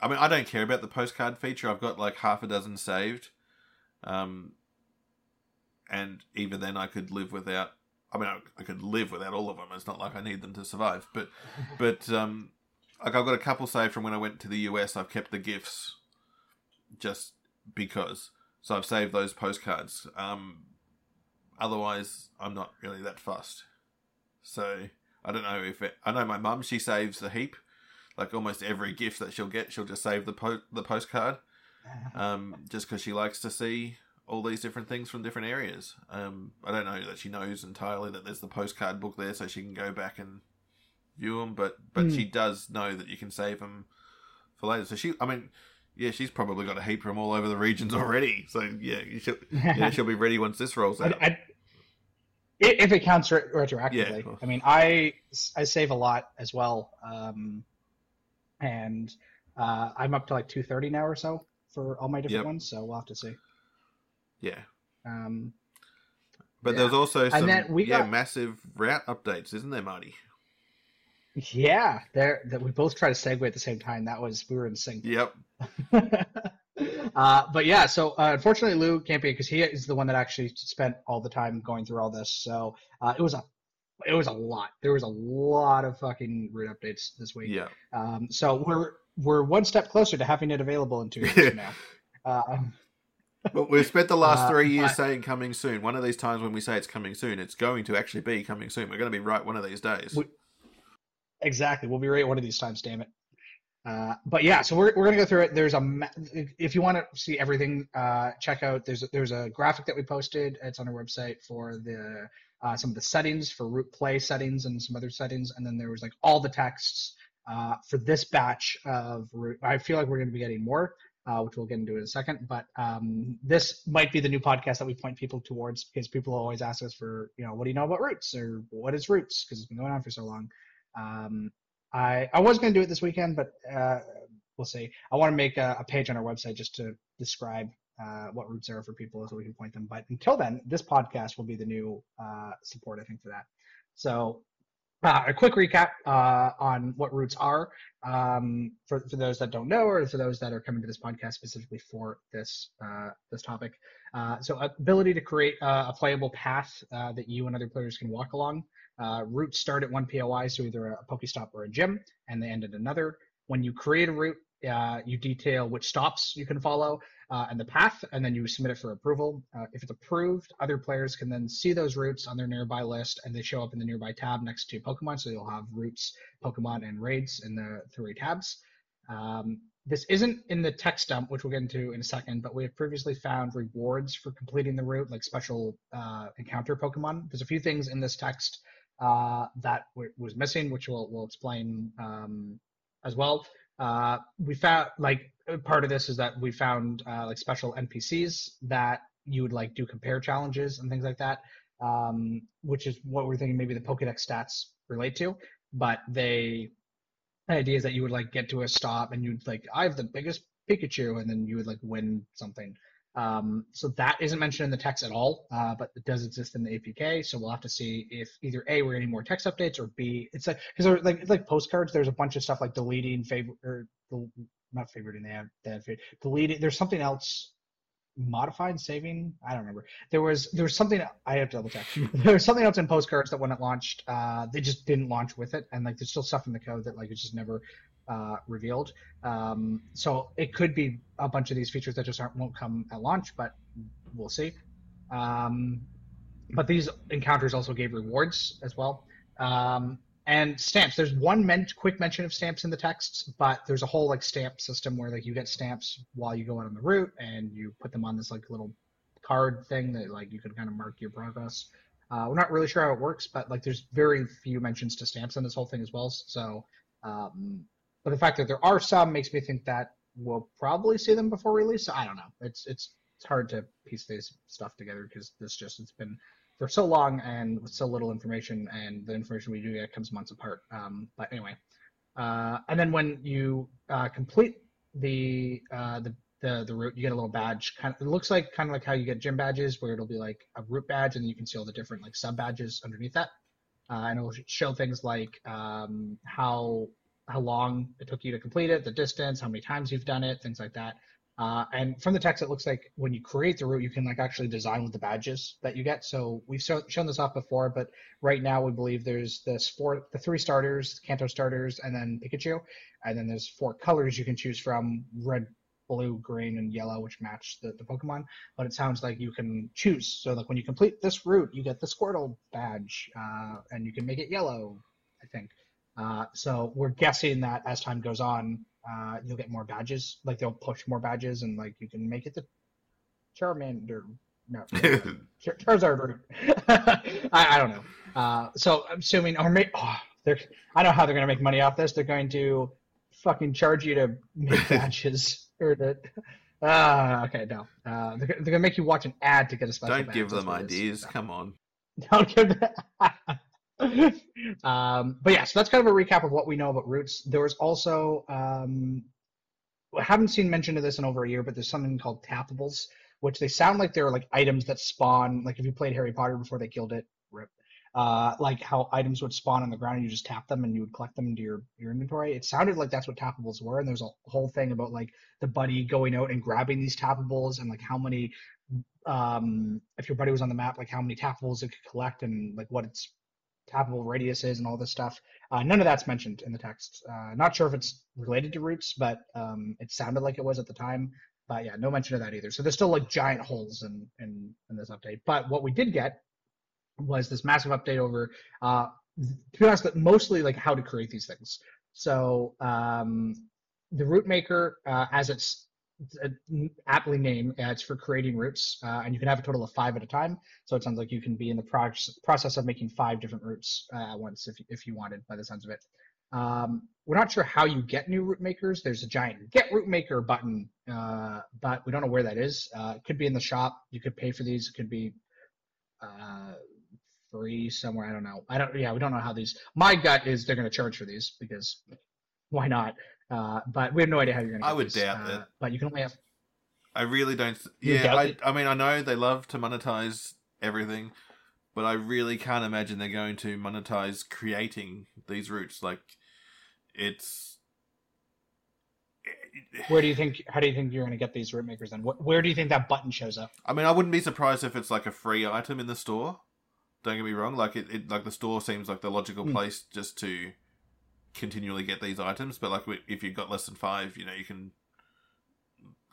B: I mean, I don't care about the postcard feature. I've got like half a dozen saved, um, and even then, I could live without. I mean, I, I could live without all of them. It's not like I need them to survive. But, but um, like I've got a couple saved from when I went to the US. I've kept the gifts, just because. So I've saved those postcards. Um, otherwise, I'm not really that fussed. So I don't know if it. I know my mum. She saves a heap. Like almost every gift that she'll get, she'll just save the po- the postcard. Um, just because she likes to see all these different things from different areas. Um, I don't know that she knows entirely that there's the postcard book there, so she can go back and view them. But but
A: Mm.
B: she does know that you can save them for later. So she, I mean, yeah, she's probably got a heap from all over the regions already. So yeah, should, yeah, she'll be ready once this rolls out.
A: I, i- if it counts re- retroactively,
B: Yeah.
A: I mean, I I save a lot as well, um, and uh, I'm up to like 230 now or so for all my different
B: Yep.
A: ones. So we'll have to see.
B: Yeah,
A: Um,
B: but
A: Yeah.
B: there's also some
A: we
B: yeah
A: got-
B: massive route updates, isn't there, Marty?
A: yeah, there that we both try to segue at the same time. That was we were in sync.
B: Yep.
A: uh, but yeah, so uh, unfortunately Lou can't be because he is the one that actually spent all the time going through all this. So uh, it was a it was a lot. There was a lot of fucking route updates this week.
B: Yeah.
A: Um, so we're we're one step closer to having it available in two years from now. Uh,
B: But we've spent the last
A: Uh,
B: three years saying coming soon. One of these times when we say it's coming soon, it's going to actually be coming soon. We're going to be right one of these days.
A: We- Exactly. We'll be right one of these times, damn it. Uh, but yeah, so we're, we're gonna go through it. There's a ma- if you want to see everything, uh, check out there's a, there's a graphic that we posted. It's on our website for the uh, some of the settings for route play settings and some other settings, and then there was like all the texts uh, for this batch of route. I feel like we're gonna be getting more, uh, which we'll get into in a second. But um, this might be the new podcast that we point people towards because people always ask us for you know what do you know about routes or what is routes because it's been going on for so long. Um, I I was going to do it this weekend, but uh, we'll see. I want to make a, a page on our website just to describe uh, what routes are for people so we can point them. But until then, this podcast will be the new uh, support, I think, for that. So uh, a quick recap uh, on what routes are um, for, for those that don't know or for those that are coming to this podcast specifically for this uh, this topic. Uh, so ability to create uh, a playable path uh, that you and other players can walk along. Uh, routes start at one POI, so either a Pokestop or a gym, and they end at another. When you create a route, uh, you detail which stops you can follow uh, and the path, and then you submit it for approval. Uh, if it's approved, other players can then see those routes on their nearby list, and they show up in the nearby tab next to Pokemon. So you'll have routes, Pokemon, and raids in the three tabs. Um, this isn't in the text dump, which we'll get into in a second, but we have previously found rewards for completing the route, like special uh, encounter Pokemon. There's a few things in this text uh, that w- was missing, which we'll, we'll explain um, as well. Uh, we found like part of this is that we found uh, like special NPCs that you would like do compare challenges and things like that, um, which is what we're thinking maybe the Pokedex stats relate to. But they the idea is that you would like get to a stop and you'd like I have the biggest Pikachu and then you would like win something. Um, so that isn't mentioned in the text at all, uh, but it does exist in the APK. So we'll have to see if either A we're getting more text updates or B it's like because like like postcards. There's a bunch of stuff like deleting favorite or the, not favoriting they have they have deleting. There's something else modified saving. I don't remember. There was there was something I have to double check. there was something else in postcards that when it launched, uh, they just didn't launch with it, and like there's still stuff in the code that like it's just never uh, revealed. Um, so it could be a bunch of these features that just aren't won't come at launch, but we'll see. Um, but these encounters also gave rewards as well. Um, and stamps. There's one men- quick mention of stamps in the texts, but there's a whole like stamp system where like you get stamps while you go out on the route, and you put them on this like little card thing that like you can kind of mark your progress. Uh, we're not really sure how it works, but like there's very few mentions to stamps in this whole thing as well. So, um, but the fact that there are some makes me think that we'll probably see them before release. I don't know. It's it's it's hard to piece this stuff together because this just it's been for so long and with so little information, and the information we do get comes months apart. Um, but anyway, uh, and then when you uh, complete the, uh, the the the route, you get a little badge. Kind of, it looks like kind of like how you get gym badges, where it'll be like a route badge, and you can see all the different like sub badges underneath that. Uh, and it'll show things like um, how how long it took you to complete it, the distance, how many times you've done it, things like that. Uh, and from the text, it looks like when you create the route, you can like actually design with the badges that you get. So we've so, shown this off before, but right now we believe there's the four, the three starters, Kanto starters, and then Pikachu, and then there's four colors you can choose from: red, blue, green, and yellow, which match the, the Pokemon. But it sounds like you can choose. So like when you complete this route, you get the Squirtle badge, uh, and you can make it yellow. I think. Uh, so we're guessing that as time goes on, uh, you'll get more badges. Like they'll push more badges, and like you can make it to Charmander. No, Char- Charizard. I, I don't know. Uh, so I'm assuming, or maybe, oh, they're. I know how they're gonna make money off this. They're going to fucking charge you to make badges or to. Ah, okay, no. Uh, they're, they're gonna make you watch an ad to get a special.
B: Don't
A: badge,
B: give them
A: what it is.
B: ideas. Come on.
A: don't give that. um, but yeah, so that's kind of a recap of what we know about routes. There was also um, I haven't seen mention of this in over a year, but there's something called tappables, which they sound like they're like items that spawn. Like if you played Harry Potter before they killed it, rip. Uh, like how items would spawn on the ground and you just tap them and you would collect them into your, your inventory. It sounded like that's what tappables were, and there's a whole thing about like the buddy going out and grabbing these tappables and like how many um if your buddy was on the map, like how many tappables it could collect and like what its tappable radius is and all this stuff. Uh, none of that's mentioned in the text. Uh, not sure if it's related to routes, but um, it sounded like it was at the time. But yeah, no mention of that either. So there's still like giant holes in in, in this update. But what we did get was this massive update over, uh, to be honest, mostly like how to create these things. So um, the route maker, uh, as it's aptly named, uh, it's for creating routes, uh, and you can have a total of five at a time. So it sounds like you can be in the process process of making five different routes uh, at once if if you wanted, by the sounds of it. Um, we're not sure how you get new route makers. There's a giant get route maker button, uh, but we don't know where that is. Uh, it could be in the shop. You could pay for these. It could be free somewhere. I don't know. I don't. Yeah, we don't know how these. My gut is they're going to charge for these because why not? Uh, but we have no idea how you're going to.
B: I would doubt
A: uh,
B: that.
A: But you can only have.
B: I really don't.
A: You
B: Yeah, I. I mean, I know they love to monetize everything, but I really can't imagine they're going to monetize creating these routes. Like, it's.
A: Where do you think? How do you think you're going to get these route makers? Then, Wh- where do you think that button shows up?
B: I mean, I wouldn't be surprised if it's like a free item in the store. Don't get me wrong. Like it, it like the store seems like the logical
A: Hmm.
B: place just to continually get these items. But like if you've got less than five, you know, you can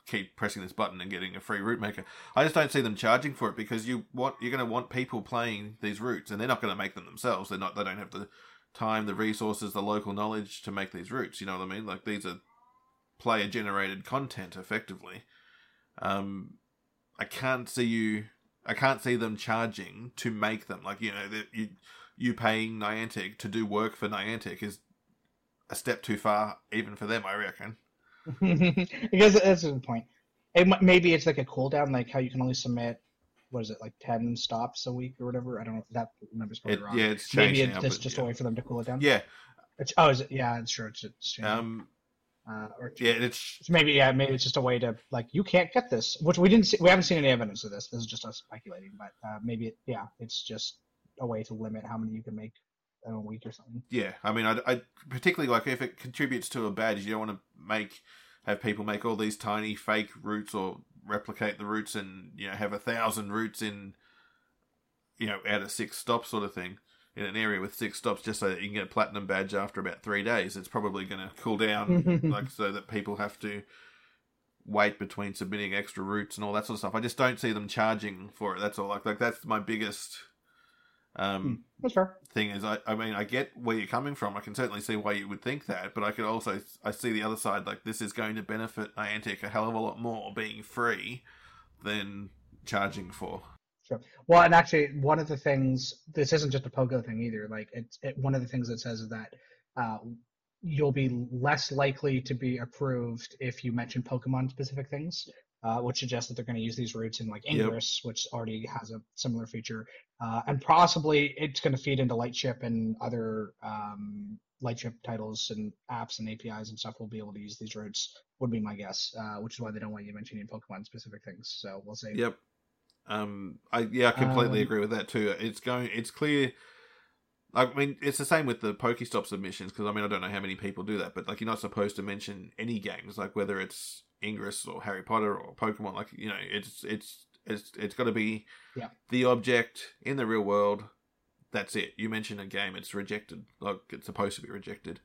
B: keep pressing this button and getting a free route maker. I just don't see them charging for it because you want you're going to want people playing these routes, and they're not going to make them themselves. They're not. They don't have the time, the resources, the local knowledge to make these routes. You know what I mean? Like these are player generated content effectively. Um, I can't see you. I can't see them charging to make them. Like you know, you you paying Niantic to do work for Niantic is a step too far, even for them. I reckon.
A: because that's the point. It, maybe it's like a cooldown, like how you can only submit, what is it, like ten stops a week or whatever. I don't know. If that number's probably
B: It,
A: wrong.
B: yeah, it's
A: maybe it's
B: now,
A: just,
B: yeah.
A: a way for them to cool it down.
B: Yeah,
A: It's, oh, is it? Yeah, it's sure. It's, it's
B: um,
A: uh, or
B: yeah, it's
A: maybe yeah, maybe it's just a way to like you can't get this, which we didn't see. We haven't seen any evidence of this. This is just us speculating, but uh, maybe it, yeah, it's just a way to limit how many you can make in a week or something.
B: yeah. I mean, I, I particularly like if it contributes to a badge, you don't want to make have people make all these tiny fake routes or replicate the routes and you know have a thousand routes in you know out of six stops sort of thing in an area with six stops just so that you can get a platinum badge after about three days. It's probably going to cool down like so that people have to wait between submitting extra routes and all that sort of stuff. I just don't see them charging for it. That's all. Like like that's my biggest um
A: That's fair.
B: thing is I I mean I get where you're coming from. I can certainly see why you would think that, but I could also I see the other side like this is going to benefit Niantic a hell of a lot more being free than charging for.
A: Sure. Well, and actually, one of the things this isn't just a Pogo thing either. Like, it's it, one of the things it says is that uh, you'll be less likely to be approved if you mention Pokemon specific things, uh, which suggests that they're going to use these routes in like
B: Yep.
A: Ingress, which already has a similar feature, uh, and possibly it's going to feed into Lightship and other um, Lightship titles and apps and APIs and stuff. will be able to use these routes. Would be my guess, uh, which is why they don't want you mentioning Pokemon specific things. So we'll see.
B: Yep. Um. I yeah, I completely
A: Um,
B: agree with that too. It's going. It's clear. I mean, it's the same with the Pokestop submissions because I mean, I don't know how many people do that, but like, you're not supposed to mention any games, like whether it's Ingress or Harry Potter or Pokemon. Like, you know, it's it's it's it's got to be
A: Yeah.
B: the object in the real world. That's it. You mention a game, it's rejected. Like it's supposed to be rejected.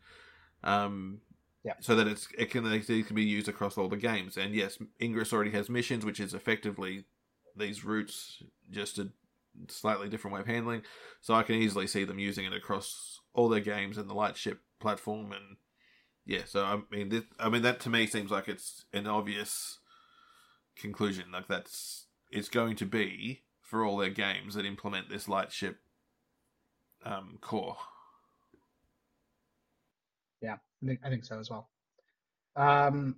B: Um,
A: Yeah.
B: So that it's it can it can be used across all the games. And yes, Ingress already has missions, which is effectively these routes, just a slightly different way of handling. So I can easily see them using it across all their games and the Lightship platform. And yeah, so I mean, this, I mean that to me seems like it's an obvious conclusion. Like that's it's going to be for all their games that implement this Lightship um, core.
A: Yeah, I think, I think so as well. Um,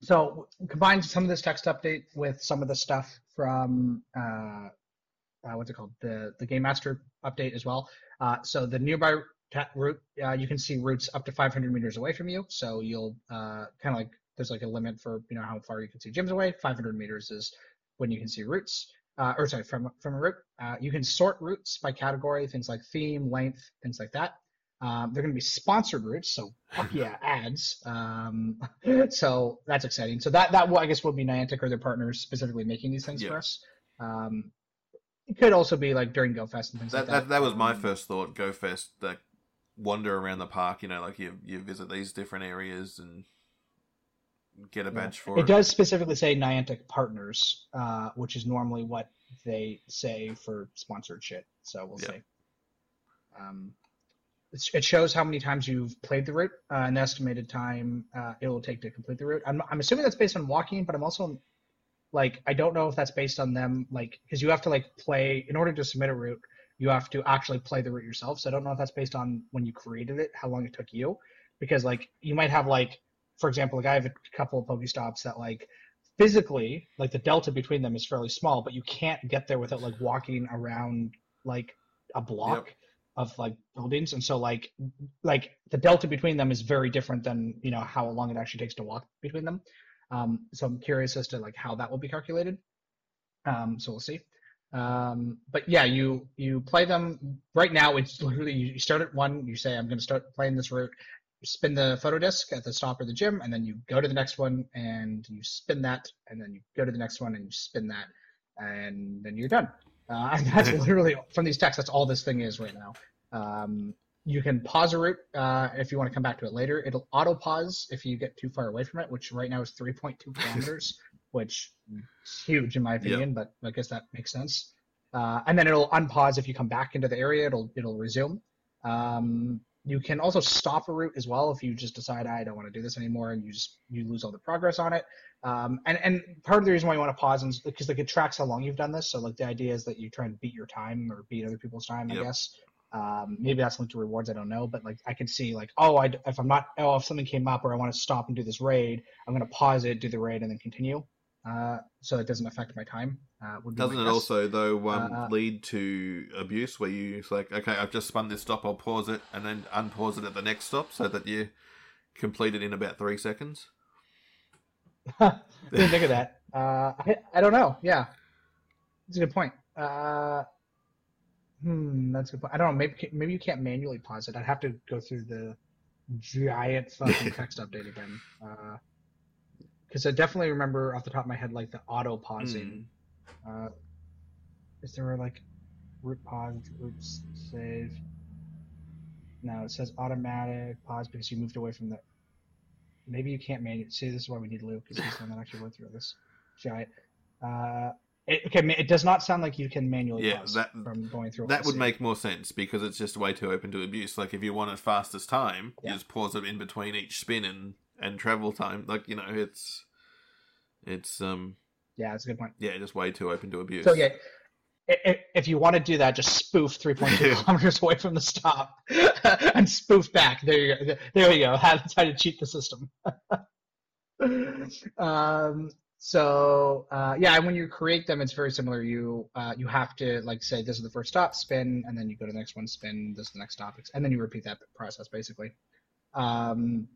A: so combine some of this text update with some of the stuff from uh, uh, what's it called the the game master update as well. Uh, so the nearby route uh, you can see routes up to 500 meters away from you. So you'll uh, kind of like there's like a limit for you know how far you can see gyms away. 500 meters is when you can see routes. Uh, or sorry, from from a route. Uh, you can sort routes by category, things like theme, length, things like that. Um, they're going to be sponsored routes, so fuck yeah, ads. Um, so that's exciting. So that that will, I guess will be Niantic or their partners specifically making these things
B: Yeah.
A: for us. Um, it could also be like during GoFest and things
B: That,
A: like
B: that
A: that.
B: that was my
A: Um,
B: first thought. Go fest, like wander around the park. You know, like you you visit these different areas and get a
A: Yeah.
B: for
A: It
B: it.
A: does specifically say Niantic partners, uh, which is normally what they say for sponsored shit. So we'll
B: Yeah.
A: see. Um, it's, it shows how many times you've played the route, uh, an estimated time uh, it will take to complete the route. I'm, I'm assuming that's based on walking, but I'm also like I don't know if that's based on them like because you have to like play in order to submit a route. You have to actually play the route yourself. So I don't know if that's based on when you created it, how long it took you, because like you might have like for example, like I have a couple of Pokestops that like physically, like the delta between them is fairly small, but you can't get there without like walking around like a block of like buildings, and so like like the delta between them is very different than you know how long it actually takes to walk between them. Um, so I'm curious as to like how that will be calculated. Um, so we'll see. Um, but yeah, you you play them right now. It's literally you start at one. You say I'm going to start playing this route spin the photo disc at the stop or the gym, and then you go to the next one and you spin that, and then you go to the next one and you spin that, and then you're done. Uh, and that's literally from these texts. That's all this thing is right now. Um, you can pause a route uh, if you want to come back to it later. It'll auto pause if you get too far away from it, which right now is 3.2 kilometers, which is huge in my opinion, but I guess that makes sense. Uh, and then it'll unpause if you come back into the area. It'll it'll resume. Um, you can also stop a route as well if you just decide I don't want to do this anymore and you just you lose all the progress on it. Um, and and part of the reason why you want to pause is because like it tracks how long you've done this. So like the idea is that you try and beat your time or beat other people's time. I guess. Um, maybe that's linked to rewards. I don't know, but like I can see like oh I if I'm not oh if something came up or I want to stop and do this raid, I'm gonna pause it, do the raid, and then continue. Uh, so it doesn't affect my time. Uh, would
B: Doesn't it
A: guess.
B: also though um,
A: Uh,
B: lead to abuse where you like okay I've just spun this stop I'll pause it and then unpause it at the next stop so that you complete it in about three seconds.
A: Didn't think of that. Uh, I, I don't know. Yeah, that's a good point. Uh, hmm, that's a good point. I don't know. Maybe maybe you can't manually pause it. I'd have to go through the giant fucking text update again. Because I definitely remember off the top of my head like the auto pausing. Uh, is there like route pause, route save? No, it says automatic pause because you moved away from the. Maybe you can't manually. See, this is why we need Luke because he's the one that actually went through this. Giant. Uh, it, okay, it does not sound like you can manually
B: Yeah,
A: pause
B: that-
A: from going through.
B: That would make more sense because it's just way too open to abuse. Like if you want a fastest time,
A: Yeah.
B: you just pause it in between each spin and and travel time. Like you know, it's it's um
A: Yeah, it's a good point.
B: yeah, just way too open to abuse.
A: So yeah, if you want to do that, just spoof 3.2 kilometers away from the stop and spoof back. There you go. There you go. That's how to cheat the system. um, so uh, yeah, and when you create them, it's very similar. You uh, you have to like say this is the first stop, spin, and then you go to the next one, spin. This is the next stop, and then you repeat that process basically. Um,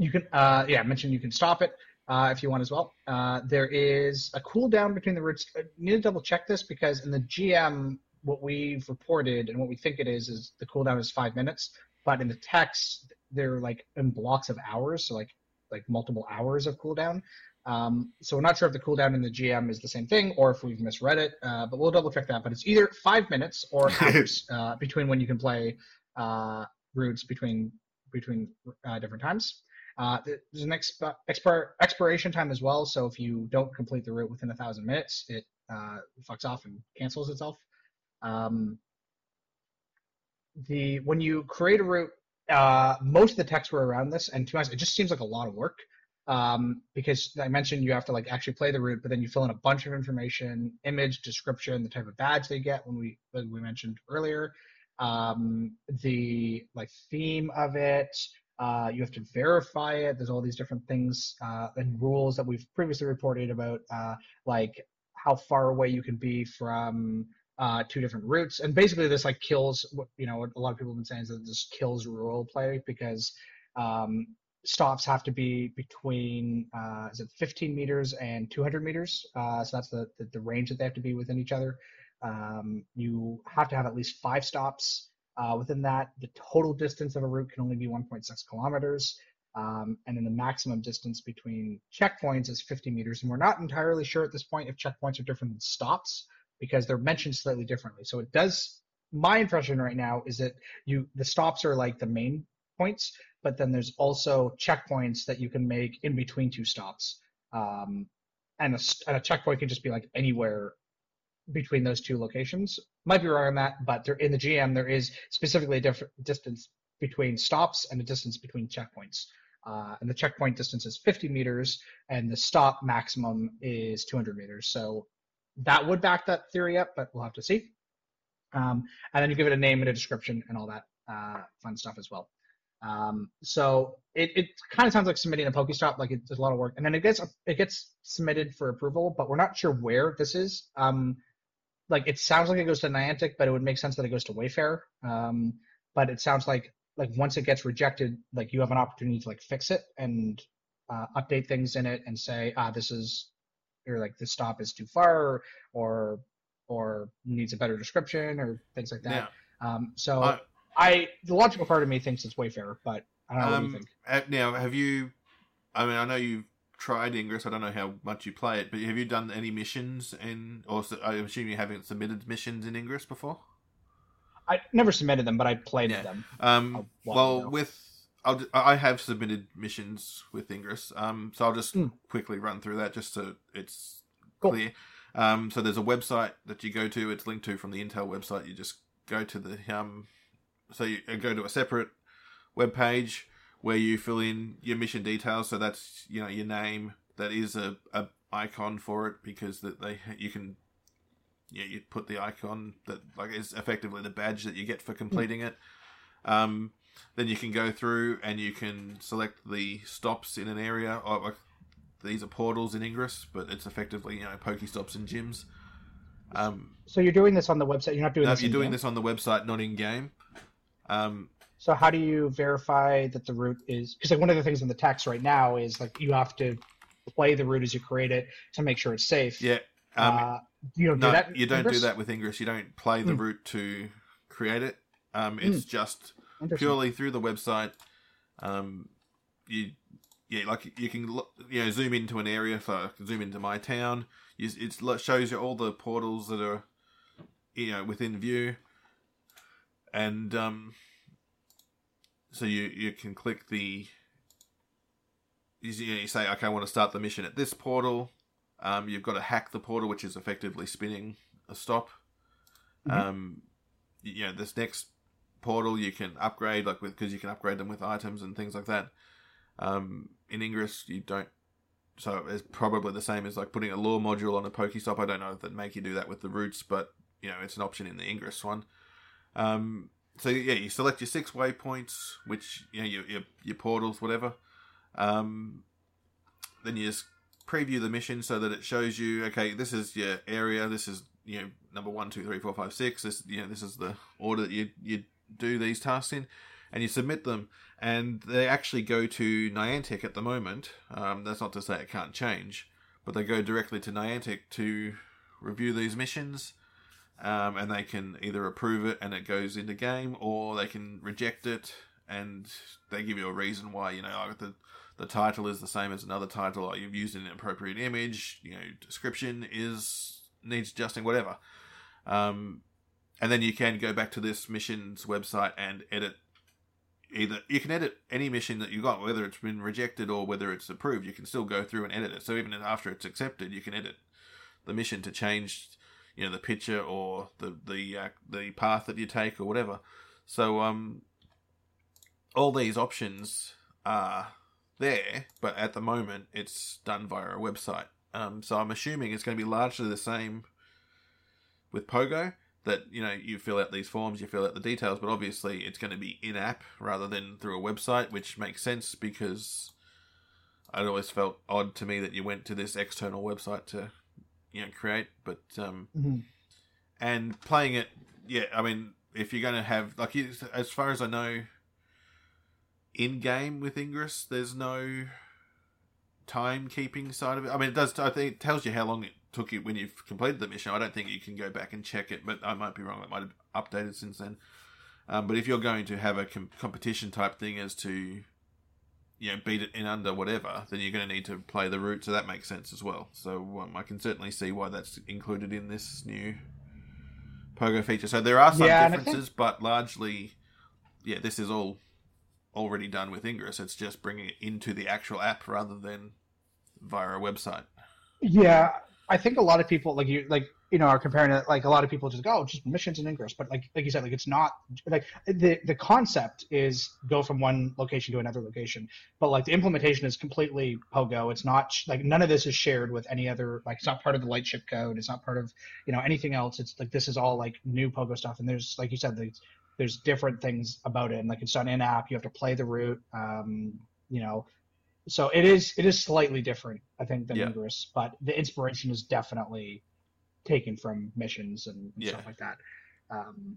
A: you can uh, yeah, I mentioned you can stop it uh, if you want as well. Uh, there is a cooldown between the routes. I need to double check this because in the GM, what we've reported and what we think it is is the cooldown is five minutes, but in the text they're like in blocks of hours, so like like multiple hours of cooldown. Um, so we're not sure if the cooldown in the GM is the same thing or if we've misread it, uh, but we'll double check that. But it's either five minutes or hours uh, between when you can play uh, routes between between uh, different times. Uh, there's an exp- expir- expiration time as well. So if you don't complete the route within a thousand minutes, it uh, fucks off and cancels itself. Um, the when you create a route, uh, most of the text were around this, and to be honest, it just seems like a lot of work um, because I mentioned you have to like actually play the route, but then you fill in a bunch of information, image, description, the type of badge they get when we when we mentioned earlier, um, the like theme of it. Uh, you have to verify it. There's all these different things uh, and rules that we've previously reported about, uh, like how far away you can be from uh, two different routes. And basically, this like kills what you know what a lot of people have been saying is that this kills role play because um, stops have to be between uh, is it 15 meters and 200 meters. Uh, so that's the, the, the range that they have to be within each other. Um, you have to have at least five stops uh, within that. The total distance of a route can only be 1.6 kilometers. Um, and then the maximum distance between checkpoints is 50 meters. And we're not entirely sure at this point if checkpoints are different than stops because they're mentioned slightly differently. So it does. My impression right now is that you the stops are like the main points, but then there's also checkpoints that you can make in between two stops. Um, and, a, and a checkpoint can just be like anywhere between those two locations. Might be wrong on that, but in the GM there is specifically a different distance between stops and a distance between checkpoints. Uh, and the checkpoint distance is 50 meters, and the stop maximum is 200 meters. So that would back that theory up, but we'll have to see. Um, and then you give it a name and a description and all that uh, fun stuff as well. Um, so it, it kind of sounds like submitting a Pokestop, like it, there's a lot of work, and then it gets it gets submitted for approval, but we're not sure where this is. Um, like it sounds like it goes to Niantic, but it would make sense that it goes to Wayfarer. Um, but it sounds like like once it gets rejected, like you have an opportunity to like fix it and uh, update things in it and say, ah, this is or like the stop is too far or or needs a better description or things like that. Um, so uh, I the logical part of me thinks it's Wayfarer, but I don't know um, what you
B: think. Now, have you? I mean, I know you've tried Ingress. I don't know how much you play it, but have you done any missions in? Or I assume you haven't submitted missions in Ingress before.
A: I never submitted them, but I played yeah. them.
B: Um, well, with I'll, I have submitted missions with Ingress, um, so I'll just mm. quickly run through that just so it's cool. clear. Um, so there's a website that you go to. It's linked to from the Intel website. You just go to the um, so you go to a separate web page where you fill in your mission details. So that's you know your name. That is a, a icon for it because that they you can yeah you put the icon that like is effectively the badge that you get for completing it. Um, then you can go through and you can select the stops in an area. Or like, these are portals in Ingress, but it's effectively you know Pokestops and gyms. Um,
A: so you're doing this on the website. You're not doing.
B: No,
A: this
B: you're doing this on the website, not in game. Um,
A: so how do you verify that the route is? Because like one of the things in the text right now is like you have to play the route as you create it to make sure it's safe.
B: Yeah.
A: Um, uh, you don't
B: no,
A: do that.
B: You don't Ingress? do that with Ingress. You don't play the mm. route to create it. Um, it's mm. just purely through the website. Um, you yeah, like you can you know zoom into an area. Can zoom into my town. It shows you all the portals that are you know within view, and um, so you you can click the. You, you say, okay, I want to start the mission at this portal. Um, you've got to hack the portal, which is effectively spinning a stop. Mm-hmm. Um, you know, this next portal you can upgrade like with because you can upgrade them with items and things like that. Um, in Ingress you don't. So it's probably the same as like putting a lore module on a Pokestop. I don't know if that make you do that with the routes, but you know it's an option in the Ingress one. Um, so yeah, you select your six waypoints, which you know your your, your portals, whatever. Um, then you just preview the mission so that it shows you, okay, this is your area. This is you know number one, two, three, four, five, six. This you know this is the order that you you do these tasks in, and you submit them, and they actually go to Niantic at the moment. Um, that's not to say it can't change, but they go directly to Niantic to review these missions, um, and they can either approve it and it goes into game, or they can reject it and they give you a reason why. You know, oh, the the title is the same as another title, or you've used an inappropriate image. You know, description is needs adjusting, whatever. Um, and then you can go back to this mission's website and edit either you can edit any mission that you got, whether it's been rejected or whether it's approved. You can still go through and edit it. So even after it's accepted, you can edit the mission to change, you know, the picture or the the uh, the path that you take or whatever. So um, all these options are there, but at the moment it's done via a website. Um, so I'm assuming it's going to be largely the same with Pogo that you know you fill out these forms, you fill out the details, but obviously it's going to be in app rather than through a website, which makes sense because it always felt odd to me that you went to this external website to you know create, but um,
A: mm-hmm.
B: and playing it, yeah, I mean, if you're going to have like as far as I know, in game with Ingress, there's no timekeeping side of it. I mean, it does. I think it tells you how long it took you when you've completed the mission. I don't think you can go back and check it, but I might be wrong. It might have updated since then. Um, but if you're going to have a com- competition type thing as to, you know, beat it in under whatever, then you're going to need to play the route. So that makes sense as well. So um, I can certainly see why that's included in this new Pogo feature. So there are some
A: Yeah,
B: differences, but largely, yeah, this is all already done with Ingress. It's just bringing it into the actual app rather than via a website.
A: Yeah, I think a lot of people like you like you know are comparing it like a lot of people just go oh, just missions and Ingress, but like like you said like it's not like the the concept is go from one location to another location, but like the implementation is completely Pogo. It's not like none of this is shared with any other like it's not part of the Lightship code. It's not part of you know anything else. It's like this is all like new Pogo stuff, and there's like you said like, there's different things about it, and like it's done in app. You have to play the route. Um, you know, so it is it is slightly different, I think, than
B: Yeah.
A: Ingress, but the inspiration is definitely taken from missions and, and
B: Yeah.
A: stuff like that. Um,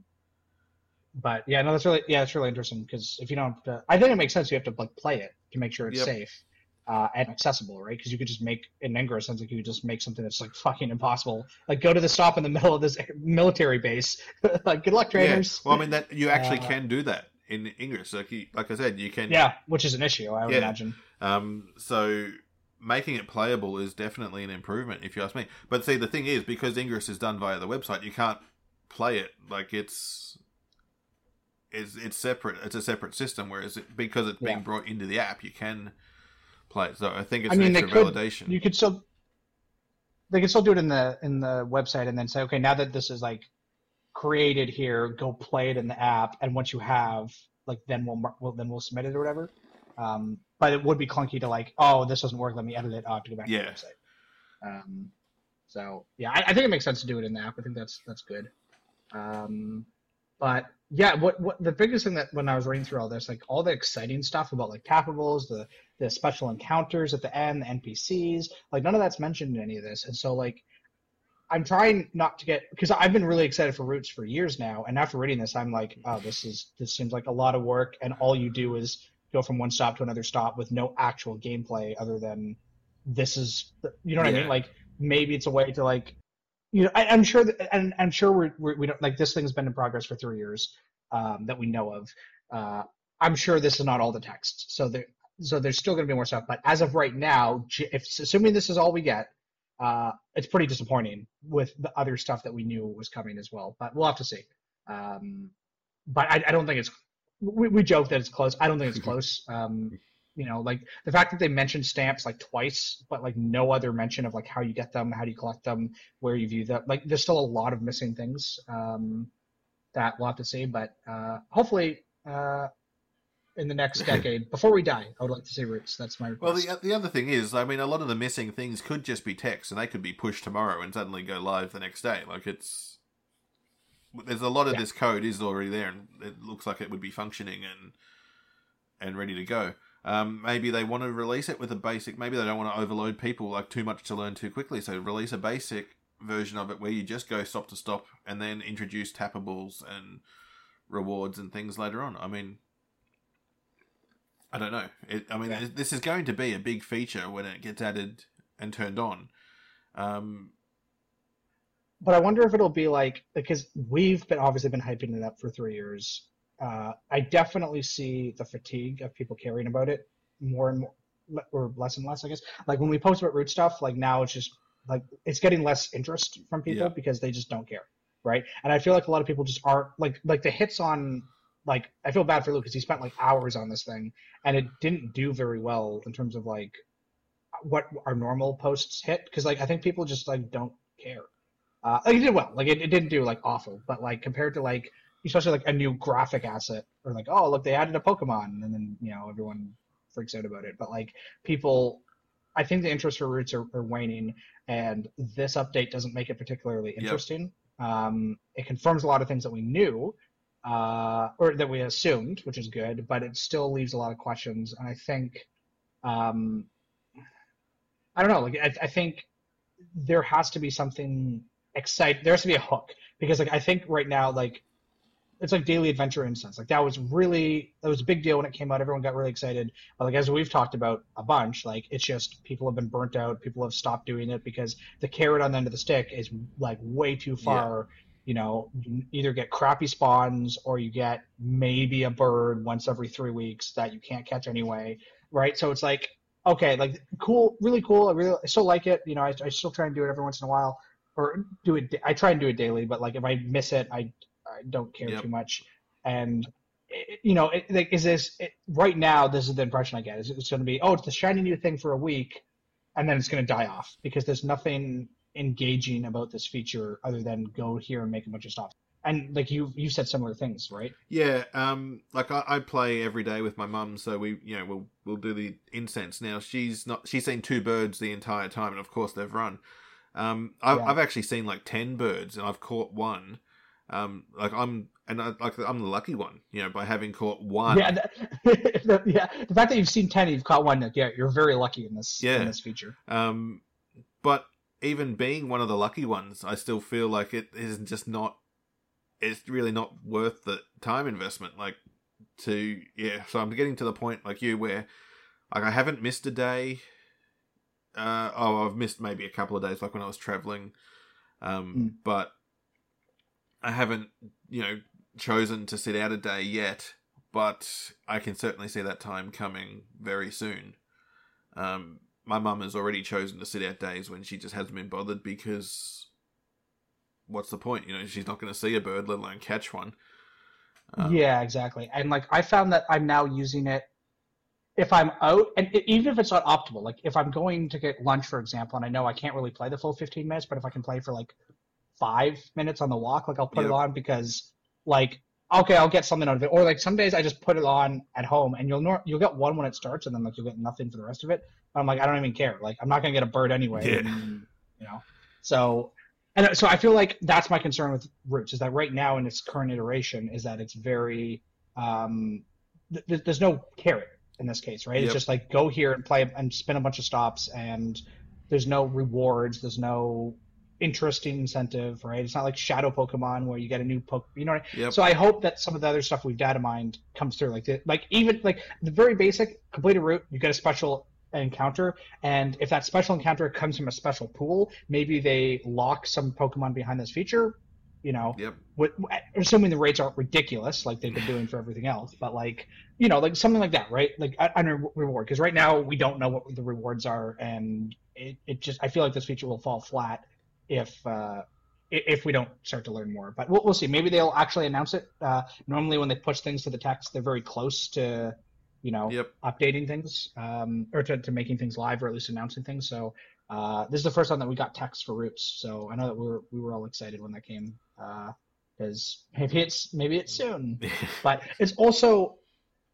A: but yeah, no, that's really yeah, it's really interesting because if you don't, uh, I think it makes sense. You have to like play it to make sure it's
B: Yep.
A: safe uh, and accessible, right? Because you could just make in Ingress, sounds like you could just make something that's like fucking impossible. Like go to the stop in the middle of this military base. like good luck, trainers.
B: Yeah. Well, I mean that you actually
A: Uh,
B: can do that in Ingress. Like, you, like I said, you can.
A: Yeah, which is an issue, I would
B: Yeah.
A: imagine.
B: Um. So making it playable is definitely an improvement, if you ask me. But see, the thing is, because Ingress is done via the website, you can't play it like it's. It's, it's separate. It's a separate system. Whereas it, because it's being brought into the app, you can play it. So I think it's
A: I mean,
B: an extra
A: could-
B: validation.
A: You could still they could still do it in the in the website and then say, okay, now that this is like created here, go play it in the app, and once you have, like, then we'll, we'll then we'll submit it or whatever. Um, but it would be clunky to like, oh, this doesn't work. Let me edit it. I'll have to go back
B: Yeah.
A: to the website. Um, so yeah, I, I think it makes sense to do it in the app. I think that's that's good. Um, but yeah, what what the biggest thing that when I was reading through all this, like all the exciting stuff about like tappables, the the special encounters at the end, the NPCs, like none of that's mentioned in any of this. And so like I'm trying not to get because I've been really excited for Routes for years now, and after reading this, I'm like, oh, this is this seems like a lot of work, and all you do is go from one stop to another stop with no actual gameplay other than this is you know what I mean? Like maybe it's a way to like you know I, I'm sure that and I'm sure we're, we're we don't like this thing's been in progress for three years um, that we know of. Uh, I'm sure this is not all the text, so there so there's still going to be more stuff. But as of right now, if assuming this is all we get, uh, it's pretty disappointing with the other stuff that we knew was coming as well. But we'll have to see. Um, but I, I don't think it's. We, we joke that it's close. I don't think it's close. Um, you know, like the fact that they mentioned stamps like twice, but like no other mention of like how you get them, how do you collect them, where you view them. Like there's still a lot of missing things um, that we'll have to see. But uh, hopefully, uh, in the next decade, before we die, I would like to see routes. That's my
B: Well,
A: request.
B: the the other thing is, I mean, a lot of the missing things could just be text, and they could be pushed tomorrow and suddenly go live the next day. Like it's there's a lot of
A: Yeah.
B: this code is already there, and it looks like it would be functioning and and ready to go. Um, maybe they want to release it with a basic. Maybe they don't want to overload people like too much to learn too quickly. So release a basic version of it where you just go stop to stop, and then introduce tappables and rewards and things later on. I mean, I don't know. It, I mean,
A: Yeah.
B: this is going to be a big feature when it gets added and turned on. Um,
A: but I wonder if it'll be like because we've been obviously been hyping it up for three years. Uh, I definitely see the fatigue of people caring about it more and more, or less and less. I guess like when we post about route stuff, like now it's just like it's getting less interest from people
B: Yeah.
A: because they just don't care, right? And I feel like a lot of people just aren't like like the hits on like I feel bad for Luke because he spent like hours on this thing and it didn't do very well in terms of like what our normal posts hit because like I think people just like don't care. Uh, like, it did well, like it, it didn't do like awful, but like compared to like especially like a new graphic asset or like oh look they added a Pokemon and then you know everyone freaks out about it, but like people. I think the interest for Routes are, are waning, and this update doesn't make it particularly interesting. Yep. Um, it confirms a lot of things that we knew, uh, or that we assumed, which is good, but it still leaves a lot of questions. And I think, um, I don't know, like I, I think there has to be something exciting. There has to be a hook because, like, I think right now, like, it's like daily adventure instance. Like that was really that was a big deal when it came out. Everyone got really excited. But like as we've talked about a bunch, like it's just people have been burnt out. People have stopped doing it because the carrot on the end of the stick is like way too far. Yeah you know, you either get crappy spawns or you get maybe a bird once every three weeks that you can't catch anyway, right? So it's like, okay, like cool, really cool. I really, I still like it. You know, I, I still try and do it every once in a while, or do it. I try and do it daily, but like if I miss it, I, I don't care yep. too much. And you know, it, like, is this it, right now? This is the impression I get. Is it's going to be, oh, it's the shiny new thing for a week, and then it's going to die off because there's nothing engaging about this feature other than go here and make a bunch of stops and like you you said similar things right
B: yeah um like I, I, play every day with my mum so we you know we'll we'll do the incense now she's not she's seen two birds the entire time and of course they've run um i've, yeah. I've actually seen like 10 birds and i've caught one um like i'm and I, like i'm the lucky one you know by having caught one
A: yeah the, yeah the fact that you've seen 10 you've caught one yeah you're very lucky in this yeah in this feature
B: um but even being one of the lucky ones, I still feel like it is just not. It's really not worth the time investment. Like to yeah, so I'm getting to the point like you where like I haven't missed a day. Uh, oh, I've missed maybe a couple of days, like when I was traveling, um, mm. but I haven't, you know, chosen to sit out a day yet. But I can certainly see that time coming very soon. Um, my mum has already chosen to sit out days when she just hasn't been bothered because what's the point? You know, she's not going to see a bird, let alone catch one.
A: Um, yeah, exactly. And like I found that I'm now using it if I'm out, and it, even if it's not optimal. Like if I'm going to get lunch, for example, and I know I can't really play the full 15 minutes, but if I can play for like five minutes on the walk, like I'll put yep. it on because like okay, I'll get something out of it. Or like some days I just put it on at home, and you'll nor- you'll get one when it starts, and then like you'll get nothing for the rest of it. But I'm like, I don't even care. Like I'm not gonna get a bird anyway. Yeah. And, you know, so and so I feel like that's my concern with Routes is that right now in its current iteration is that it's very um, th- there's no carrot in this case, right? Yep. It's just like go here and play and spin a bunch of stops, and there's no rewards, there's no interesting incentive, right? It's not like Shadow Pokemon where you get a new Poke, you know. What I mean? Yep. So I hope that some of the other stuff we've data mined comes through, like the, like even like the very basic complete a route, you get a special encounter, and if that special encounter comes from a special pool, maybe they lock some Pokemon behind this feature. You know,
B: yep.
A: with, assuming the rates aren't ridiculous like they've been doing for everything else, but like you know, like something like that, right? Like under reward, because right now we don't know what the rewards are, and it, it just I feel like this feature will fall flat if uh, if we don't start to learn more. But we'll, we'll see. Maybe they'll actually announce it. Uh, normally, when they push things to the text, they're very close to you know
B: yep.
A: updating things um, or to, to making things live or at least announcing things. So uh, this is the first time that we got text for Routes. So I know that we were we were all excited when that came because uh, maybe it's maybe it's soon. but it's also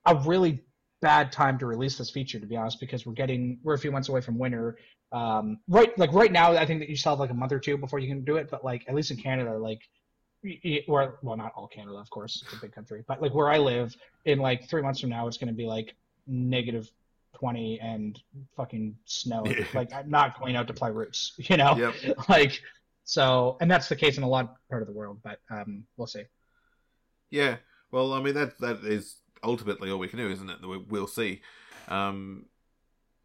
A: a really bad time to release this feature to be honest because we're getting we're a few months away from winter um, right like right now i think that you still have like a month or two before you can do it but like at least in canada like where well not all canada of course it's a big country but like where i live in like three months from now it's going to be like negative 20 and fucking snow like i'm not going out to play routes you know
B: yep.
A: like so and that's the case in a lot part of the world but um we'll see
B: yeah well i mean that that is ultimately all we can do isn't it we'll see um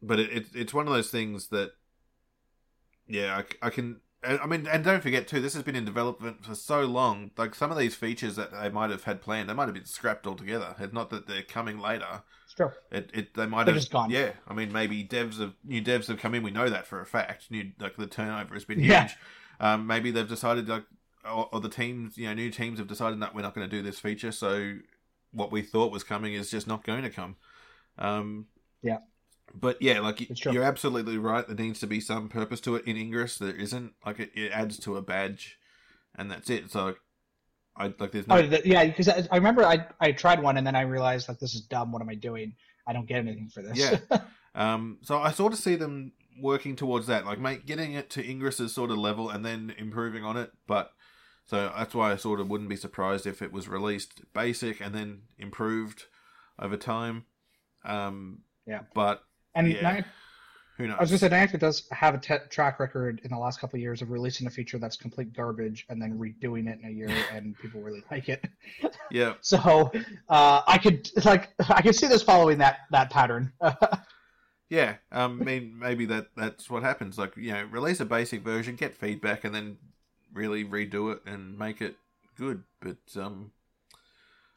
B: but it, it, it's one of those things that, yeah, I, I can. I mean, and don't forget too, this has been in development for so long. Like some of these features that they might have had planned, they might have been scrapped altogether. It's not that they're coming later.
A: Sure.
B: It, it they might
A: they're
B: have
A: just gone.
B: Yeah, I mean, maybe devs of new devs have come in. We know that for a fact. New like the turnover has been huge.
A: Yeah.
B: Um, maybe they've decided like, or, or, the teams, you know, new teams have decided that we're not going to do this feature, so what we thought was coming is just not going to come. Um,
A: Yeah.
B: But yeah, like you're absolutely right. There needs to be some purpose to it. In Ingress, there isn't. Like it, it adds to a badge, and that's it. So, I like there's no.
A: Oh, the, yeah, because I, I remember I I tried one and then I realized like this is dumb. What am I doing? I don't get anything for this.
B: Yeah. Um, so I sort of see them working towards that, like make getting it to Ingress's sort of level and then improving on it. But so that's why I sort of wouldn't be surprised if it was released basic and then improved over time. Um,
A: Yeah.
B: But
A: and
B: Yeah.
A: Niantic-
B: who knows?
A: I was gonna say Niantic does have a te- track record in the last couple of years of releasing a feature that's complete garbage and then redoing it in a year, and people really like it.
B: yeah,
A: So uh, I could like I could see this following that that pattern.
B: yeah. Um, I mean, maybe that that's what happens. Like you know, release a basic version, get feedback, and then really redo it and make it good. But um,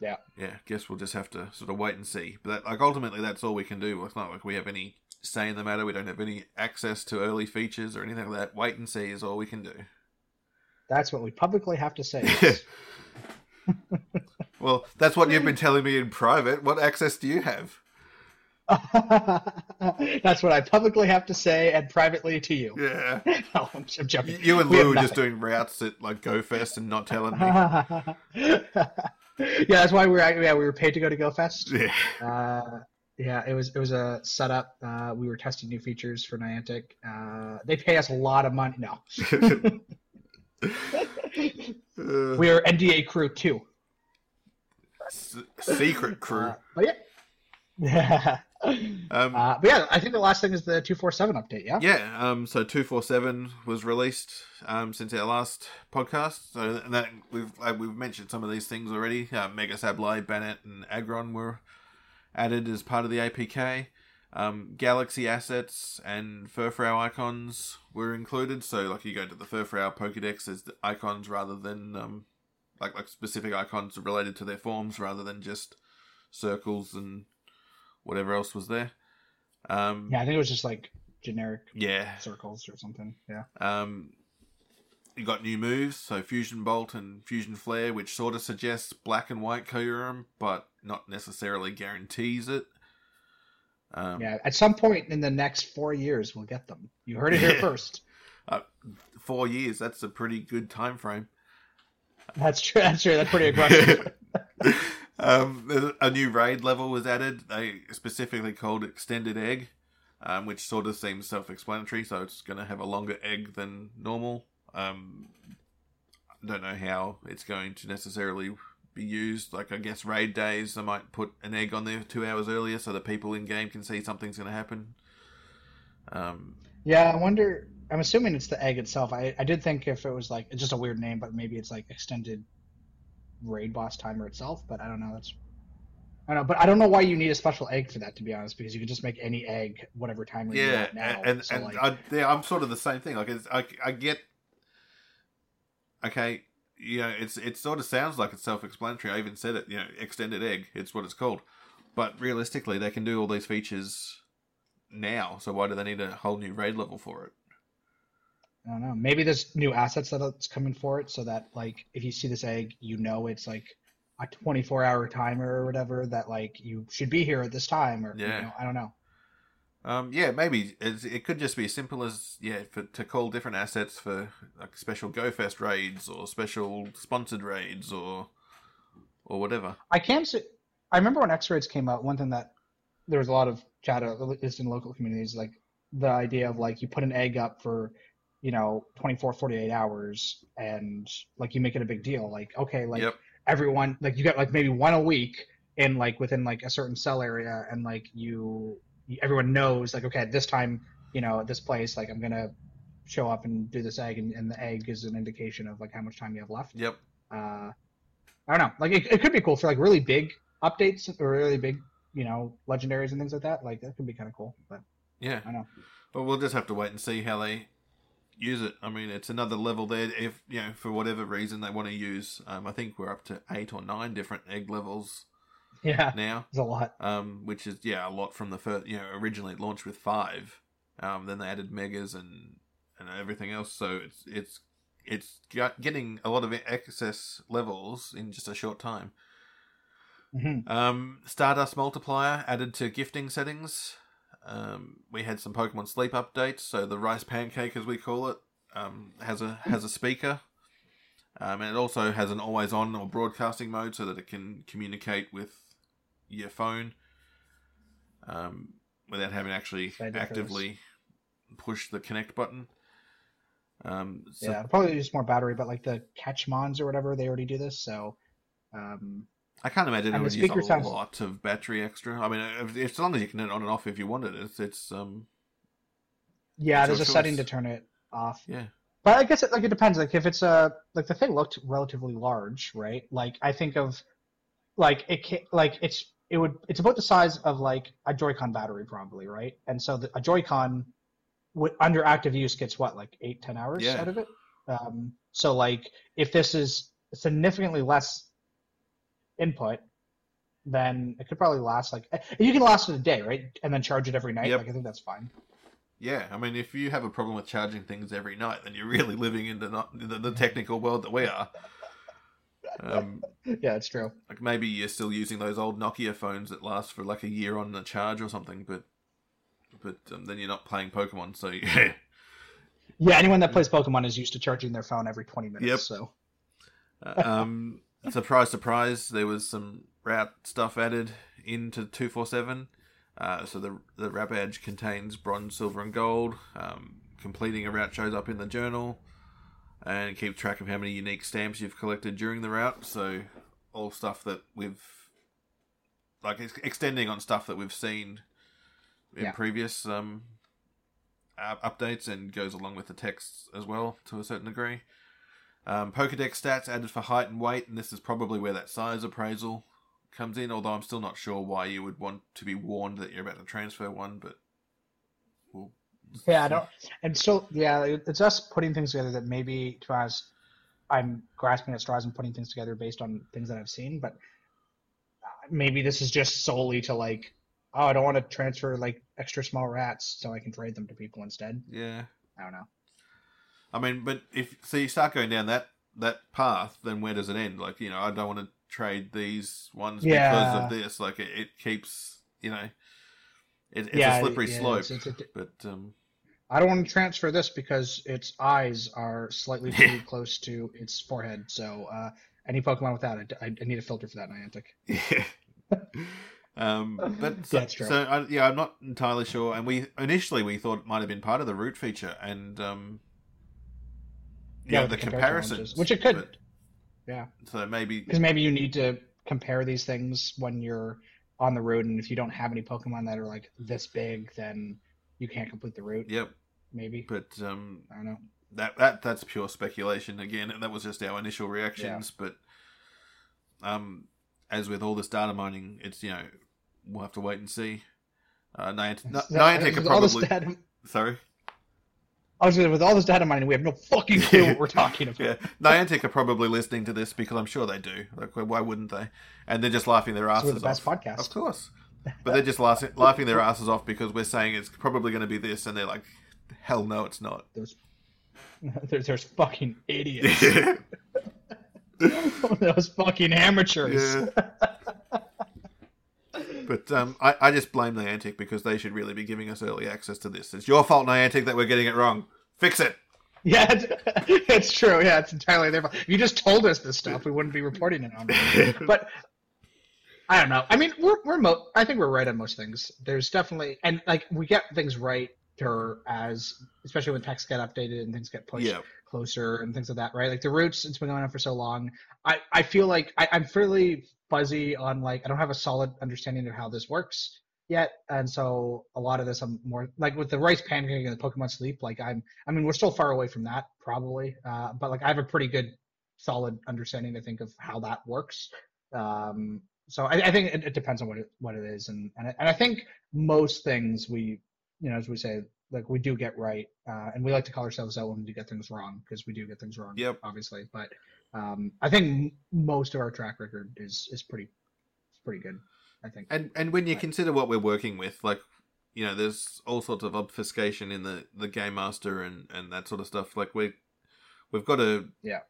A: Yeah.
B: yeah. Guess we'll just have to sort of wait and see. But that, like ultimately, that's all we can do. It's not like we have any say in the matter. We don't have any access to early features or anything like that. Wait and see is all we can do.
A: That's what we publicly have to say.
B: Well, that's what you've been telling me in private. What access do you have?
A: That's what I publicly have to say and privately to you.
B: Yeah.
A: No, I'm, I'm joking.
B: You and
A: We
B: Lou are just doing routes at like GoFest and not telling me.
A: yeah, that's why we were yeah we were paid to go to GoFest.
B: Yeah.
A: Uh, yeah, it was it was a setup. Uh, we were testing new features for Niantic. Uh, they pay us a lot of money. No, we are NDA crew too.
B: s- secret crew.
A: Uh, but yeah. Yeah.
B: Um,
A: Uh, but yeah, I think the last thing is the two four seven update. Yeah.
B: yeah. Um. So two four seven was released. Um. Since our last podcast. So that we've like, we've mentioned some of these things already. Uh, Mega Sableye, Banette, and Aggron were added as part of the APK. Um, Galaxy assets and Furfrou icons were included. So, like, you go to the Furfrou Pokedex, as the icons rather than um, like like specific icons related to their forms, rather than just circles and whatever else was there. Um,
A: Yeah, I think it was just like generic
B: yeah.
A: circles or something. Yeah.
B: Um, you got new moves, so Fusion Bolt and Fusion Flare, which sort of suggests black and white Kyurem, but not necessarily guarantees it. Um,
A: Yeah. At some point in the next four years, we'll get them. You heard it here
B: Yeah.
A: first.
B: Four years, that's a pretty good time frame.
A: That's true. That's true. That's pretty aggressive.
B: um, a new raid level was added. They specifically called Extended Egg, um, which sort of seems self-explanatory. So it's going to have a longer egg than normal. Um, don't know how it's going to necessarily be used. Like I guess raid days, I might put an egg on there two hours earlier so that people in game can see something's going to happen. Um,
A: yeah, I wonder. I'm assuming it's the egg itself. I, I did think if it was like it's just a weird name, but maybe it's like extended raid boss timer itself. But I don't know. That's I don't know. But I don't know why you need a special egg for that, to be honest, because you can just make any egg whatever timer you
B: yeah,
A: want now.
B: and
A: so
B: and
A: like,
B: I, yeah, I'm sort of the same thing. Like, it's, I I get okay, you know, it's it sort of sounds like it's self-explanatory. I even said it, you know, extended egg. It's what it's called. But realistically, they can do all these features now. So why do they need a whole new raid level for it?
A: I don't know. Maybe there's new assets that's coming for it, so that like if you see this egg, you know it's like a 24 hour timer or whatever that like you should be here at this time, or
B: Yeah.
A: you know, I don't know.
B: Um, yeah, maybe it's, it could just be as simple as yeah, for to call different assets for like special GoFest raids or special sponsored raids or or whatever.
A: I can say, I remember when X-Raids came out, one thing that there was a lot of chatter, at least in local communities, like the idea of like you put an egg up for, you know, 24, 48 hours and like you make it a big deal. Like, okay, like
B: Yep.
A: everyone, like you got like maybe one a week in like within like a certain cell area and like you, everyone knows like, okay, at this time, you know, at this place, like I'm to show up and do this egg and, and the egg is an indication of like how much time you have left
B: Yep.
A: uh, I don't know. Like it, it could be cool for like really big updates or really big, you know, legendaries and things like that. Like that could be kind of cool. But
B: Yeah.
A: I know.
B: But we'll just have to wait and see how they use it. I mean, it's another level there. If you know, for whatever reason they want to use, um, I think we're up to eight or nine different egg levels
A: yeah,
B: now.
A: there's a lot.
B: Um, which is yeah, a lot from the first. You know, originally it launched with five. Um, then they added megas and and everything else. So it's it's it's getting a lot of excess levels in just a short time.
A: Mhm.
B: Um, Stardust multiplier added to gifting settings. Um, we had some Pokemon Sleep updates, so the rice pancake, as we call it, um, has a has a speaker, um, and it also has an always on or broadcasting mode, so that it can communicate with your phone um, without having to actually actively push the connect button. Um, so
A: yeah, probably just more battery, but like the Catchmons or whatever, they already do this. So, um,
B: I can't imagine it
A: And
B: would use a
A: sounds-
B: lot of battery extra. I mean, if, if, as long as you can turn it on and off if you wanted it, it's, it's um
A: yeah,
B: It's
A: there's a setting to turn it off.
B: yeah
A: But I guess it like it depends. Like if it's a like the thing looked relatively large, right? Like I think of like it like it's it would it's about the size of like a Joy-Con battery probably, right? And so the, a Joy-Con would under active use gets what like eight ten hours
B: Yeah.
A: out of it. Um, so like if this is significantly less input, then it could probably last like you can last it a day, right? And then charge it every night.
B: Yep.
A: Like I think that's fine.
B: yeah. I mean, if you have a problem with charging things every night, then you're really living in the not the, the technical world that we are. Um,
A: Yeah, it's true.
B: like maybe you're still using those old Nokia phones that last for like a year on the charge or something, but but um, then you're not playing Pokemon, so yeah.
A: Yeah, anyone that plays Pokemon is used to charging their phone every 20 minutes.
B: Yep.
A: So
B: um, surprise, surprise, there was some route stuff added into 247. Uh, so the the wrap edge contains bronze, silver, and gold. Um, completing a route shows up in the journal, and keep track of how many unique stamps you've collected during the route. So all stuff that we've like ex- extending on stuff that we've seen in
A: Yeah.
B: previous um, uh, updates, and goes along with the text as well to a certain degree. Um, Pokedex stats added for height and weight, and this is probably where that size appraisal comes in. Although I'm still not sure why you would want to be warned that you're about to transfer one, but we'll
A: yeah, I don't. And so yeah, it's us putting things together that maybe to us, I'm grasping at straws and putting things together based on things that I've seen. But maybe this is just solely to like, oh, I don't want to transfer like extra small rats, so I can trade them to people instead.
B: Yeah,
A: I don't know.
B: I mean, but if so, you start going down that that path, then where does it end? Like, you know, I don't want to trade these ones because of this. Like, it, it keeps, you know, it, it's
A: yeah,
B: a slippery
A: yeah,
B: slope.
A: it's- it's a-
B: but um,
A: I don't want to transfer this because its eyes are slightly too close to its forehead. So uh, any Pokemon with that, I, I need a filter for that Niantic.
B: Yeah. um, but so,
A: Yeah, true.
B: so I, yeah, I'm not entirely sure. And we initially we thought it might have been part of the route feature, and um, yeah, the, comparisons,
A: which it could.
B: but-
A: Yeah.
B: So maybe
A: Because maybe you need to compare these things when you're on the route, and if you don't have any Pokemon that are like this big, then you can't complete the route.
B: yep.
A: Maybe
B: But um,
A: I don't know.
B: that that that's pure speculation again. That was just our initial reactions, but um, as with all this data mining, it's you know we'll have to wait and see. Uh, Niantic, Niantic are
A: With all this
B: probably sorry.
A: I was with all this data mining, we have no fucking clue what we're talking about.
B: Yeah, Niantic are probably listening to this because I'm sure they do. Like, why wouldn't they? And they're just laughing their asses
A: we're the best
B: off.
A: podcast.
B: Of course, but they're just laughing, laughing their asses off because we're saying it's probably going to be this, and they're like, "Hell no, it's not."
A: Those, there's, there's fucking idiots. Those fucking amateurs.
B: Yeah. But um, I, I just blame Niantic because they should really be giving us early access to this. It's your fault, Niantic, that we're getting it wrong. Fix it.
A: Yeah, it's, it's true. Yeah, it's entirely their fault. If you just told us this stuff, we wouldn't be reporting it on it. But I don't know. I mean, we're we're mo- I think we're right on most things. There's definitely and like we get things right or as especially when texts get updated and things get pushed
B: yeah,
A: closer and things like that, right? Like the routes, it's been going on for so long. I, I feel like I, I'm fairly fuzzy on like I don't have a solid understanding of how this works yet, and so a lot of this I'm more like with the rice pancake and the Pokemon sleep. Like I'm, I mean, we're still far away from that probably, uh, but like I have a pretty good solid understanding I think of how that works. Um, so I, I think it, it depends on what it what it is, and and I, and I think most things we, you know, as we say, like we do get right, uh, and we like to call ourselves out when we do get things wrong because we do get things wrong,
B: Yep.
A: obviously. But um, I think most of our track record is is pretty pretty good. I think.
B: and and when you
A: Right.
B: consider what we're working with, like you know, there's all sorts of obfuscation in the the game master and and that sort of stuff. Like we we've got to
A: Yeah.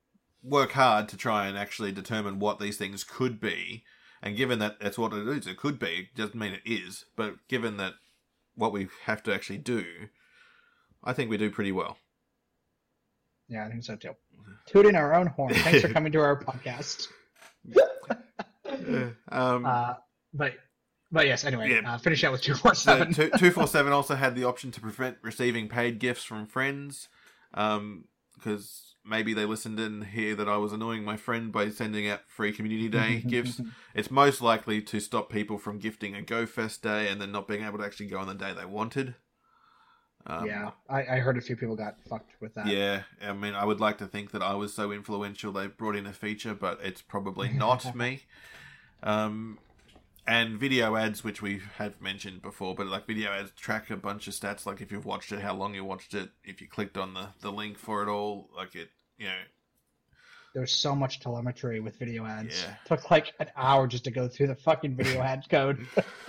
B: work hard to try and actually determine what these things could be. And given that that's what it is, it could be. It doesn't mean it is. But given that what we have to actually do, I think we do pretty well.
A: Yeah, I think so too. Tooting our own horn. Thanks for coming to our podcast.
B: um,
A: Uh, but but yes, anyway,
B: Yeah.
A: uh, finish out with two four
B: So
A: seven.
B: two two four seven also had the option to prevent receiving paid gifts from friends, because maybe they listened and hear that I was annoying my friend by sending out free community day gifts. It's most likely to stop people from gifting a Go GoFest day and then not being able to actually go on the day they wanted. Um,
A: yeah, I, I heard a few people got fucked with that.
B: Yeah, I mean, I would like to think that I was so influential they brought in a feature, but it's probably not me. Um, and video ads, which we have mentioned before, but like video ads track a bunch of stats, like if you've watched it, how long you watched it, if you clicked on the, the link for it all, like it, you know,
A: There's so much telemetry with video ads.
B: Yeah.
A: took like an hour just to go through the fucking video ad code.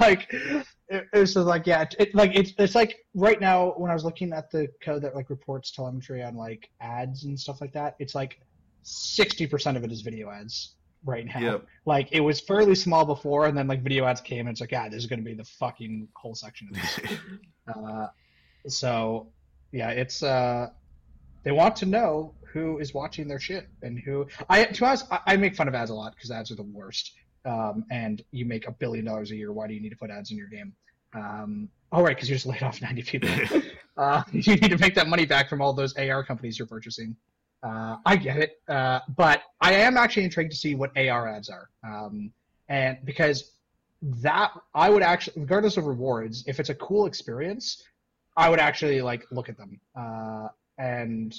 A: like it, it was just like yeah, it, it- like it's it's like right now when I was looking at the code that like reports telemetry on like ads and stuff like that, it's like sixty percent of it is video ads right now.
B: Yep.
A: Like it was fairly small before, and then like video ads came, and it's like yeah, this is going to be the fucking whole section of this. Uh, so yeah, it's uh, they want to know who is watching their shit and who. I to us, I, I make fun of ads a lot because ads are the worst. Um, and you make a billion dollars a year. Why do you need to put ads in your game? Um, oh right, because you just laid off ninety people. uh, you need to make that money back from all those AR companies you're purchasing. Uh, I get it, uh, but I am actually intrigued to see what AR ads are, um, and because that I would actually, regardless of rewards, if it's a cool experience, I would actually like look at them. Uh, and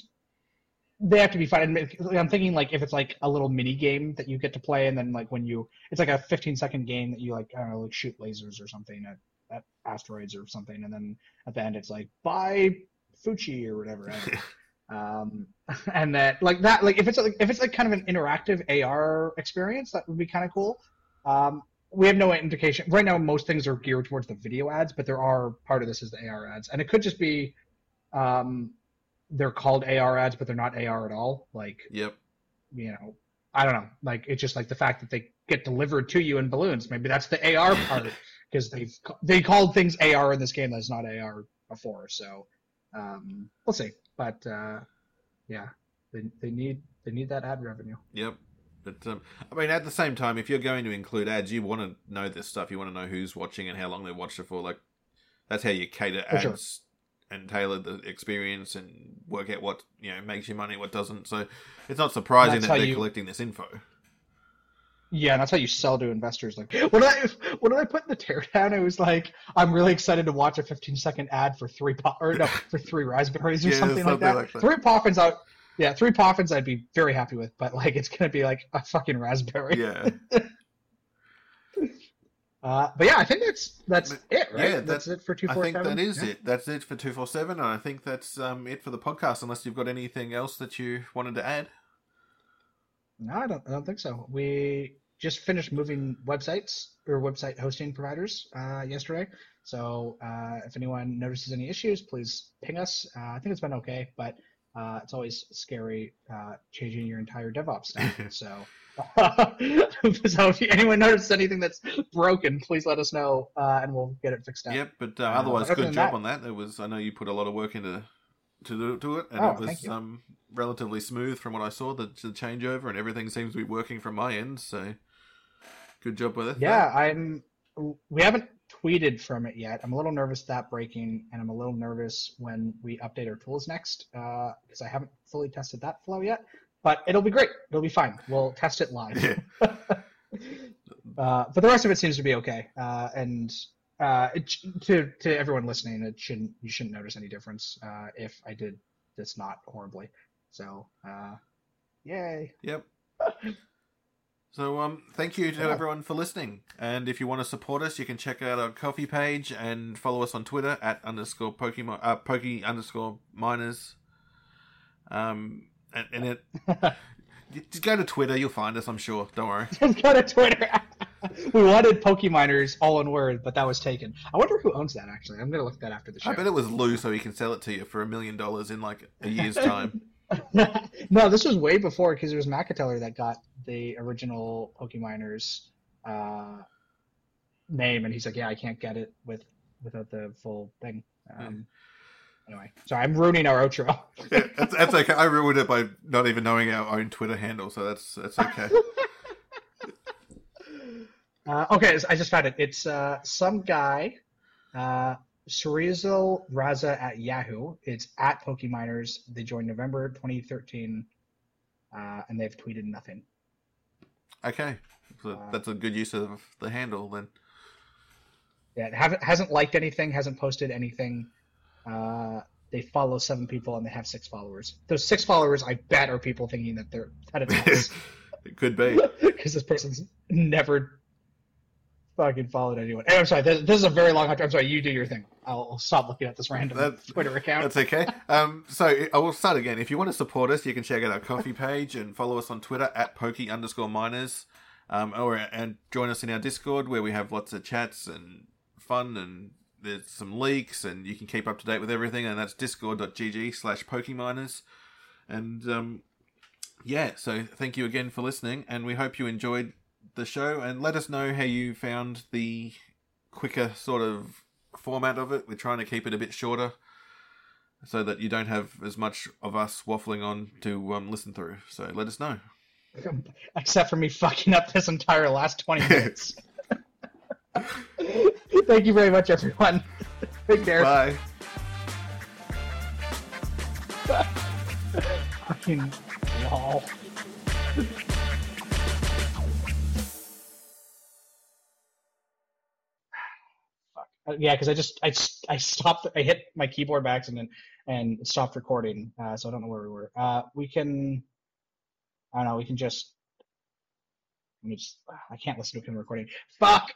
A: they have to be fun. And I'm thinking like if it's like a little mini game that you get to play, and then like when you, it's like a 15 second game that you like I don't know like shoot lasers or something at, at asteroids or something, and then at the end it's like buy Fuchi or whatever. I don't know. um, and that like that like if it's like if it's like kind of an interactive AR experience, that would be kind of cool. Um, we have no indication right now. Most things are geared towards the video ads, but there are part of this is the AR ads, and it could just be um, they're called AR ads, but they're not AR at all. Like
B: yep.
A: you know, I don't know. Like it's just like the fact that they get delivered to you in balloons. Maybe that's the AR part because they've they called things AR in this game that's not AR before. So um, we'll see. But uh, yeah, they they need they need that ad revenue.
B: Yep. But um, I mean, at the same time, if you're going to include ads, you want to know this stuff. You want to know who's watching and how long they watched it for. Like, that's how you cater ads and tailor the experience and work out what you know makes you money, what doesn't. So it's not surprising that they're
A: you-
B: collecting this info.
A: Yeah, and that's how you sell to investors. Like, what did I what did I put in the teardown? It was like, I'm really excited to watch a 15 second ad for three po- or no for three raspberries or
B: Yeah,
A: something, like that.
B: like that.
A: Three poffins out. Yeah, three poffins I'd be very happy with, but like it's gonna be like a fucking raspberry.
B: Yeah.
A: Uh, but yeah, I think that's that's
B: But-
A: it, right?
B: yeah,
A: that's it for two
B: I think that is
A: Yeah.
B: it. That's it for two four seven, and I think that's um, it for the podcast. Unless you've got anything else that you wanted to add.
A: No, I don't. I don't think so. We just finished moving websites or website hosting providers uh, yesterday. So uh, if anyone notices any issues, please ping us. Uh, I think it's been okay, but uh, it's always scary uh, changing your entire DevOps stack. so. so if anyone notices anything that's broken, please let us know, uh, and we'll get it fixed out.
B: Yep, but uh,
A: Uh,
B: otherwise,
A: other
B: good job
A: that-
B: on that. It was. I know you put a lot of work into to do, to it, and
A: Oh,
B: it was um relatively smooth from what I saw. The, the changeover and everything seems to be working from my end. So, good job with it.
A: Yeah, I'm. We haven't tweeted from it yet. I'm a little nervous that breaking, and I'm a little nervous when we update our tools next because I haven't fully tested that flow yet. But it'll be great. It'll be fine. We'll test it live.
B: Yeah.
A: uh, but the rest of it seems to be okay. Uh, and uh, it, to to everyone listening, it shouldn't you shouldn't notice any difference uh, if I did this not horribly. So, uh, yay.
B: Yep. So um, thank you to
A: Yeah.
B: everyone for listening. And if you want to support us, you can check out our Ko-fi page and follow us on Twitter at underscore Pokemon uh, Pokey underscore miners. Um, and, and it just go to Twitter, you'll find us. I'm sure. Don't worry.
A: Just go to Twitter. we wanted PokeMiners all in word, but that was taken. I wonder who owns that actually. I'm gonna look that after the show.
B: I bet it was Lou, so he can sell it to you for a million dollars in like a year's time.
A: no, this was way before because it was Macateller that got the original PokeMiners uh, name, and he's like, "Yeah, I can't get it with without the full thing." Um, Anyway, sorry, I'm ruining our outro.
B: yeah, that's, that's okay. I ruined it by not even knowing our own Twitter handle, so that's that's okay.
A: Uh, okay, I just found it. It's uh, some guy, uh, Cerezel Raza at Yahoo. It's at PokeMiners. They joined November 2013, uh, and they've tweeted nothing.
B: Okay, so that's a good use of the handle then.
A: Yeah, it haven't, hasn't liked anything, hasn't posted anything. Uh, they follow seven people and they have six followers. Those six followers, I bet, are people thinking that they're it's us.
B: it could be
A: because this person's never fucking followed anyone. And I'm sorry, this, this, is a very long. I'm sorry. You do your thing. I'll, I'll stop looking at this random that's, Twitter account.
B: That's okay. Um, so I will start again. If you want to support us, you can check out our Ko-fi page and follow us on Twitter at pokey underscore miners. Um, or and join us in our Discord where we have lots of chats and fun and there's some leaks and you can keep up to date with everything and that's discord.gg slash pokeminers and um, yeah so thank you again for listening and we hope you enjoyed the show and let us know how you found the quicker sort of format of it we're trying to keep it a bit shorter so that you don't have as much of us waffling on to um, listen through so let us know
A: except for me fucking up this entire last 20 minutes Thank you very much, everyone. Take care.
B: Bye.
A: Fucking lol. Yeah, because I just I I stopped. I hit my keyboard by accident and stopped recording. Uh, so I don't know where we were. Uh, we can. I don't know. We can just. Let me just. I can't listen to him recording. Fuck.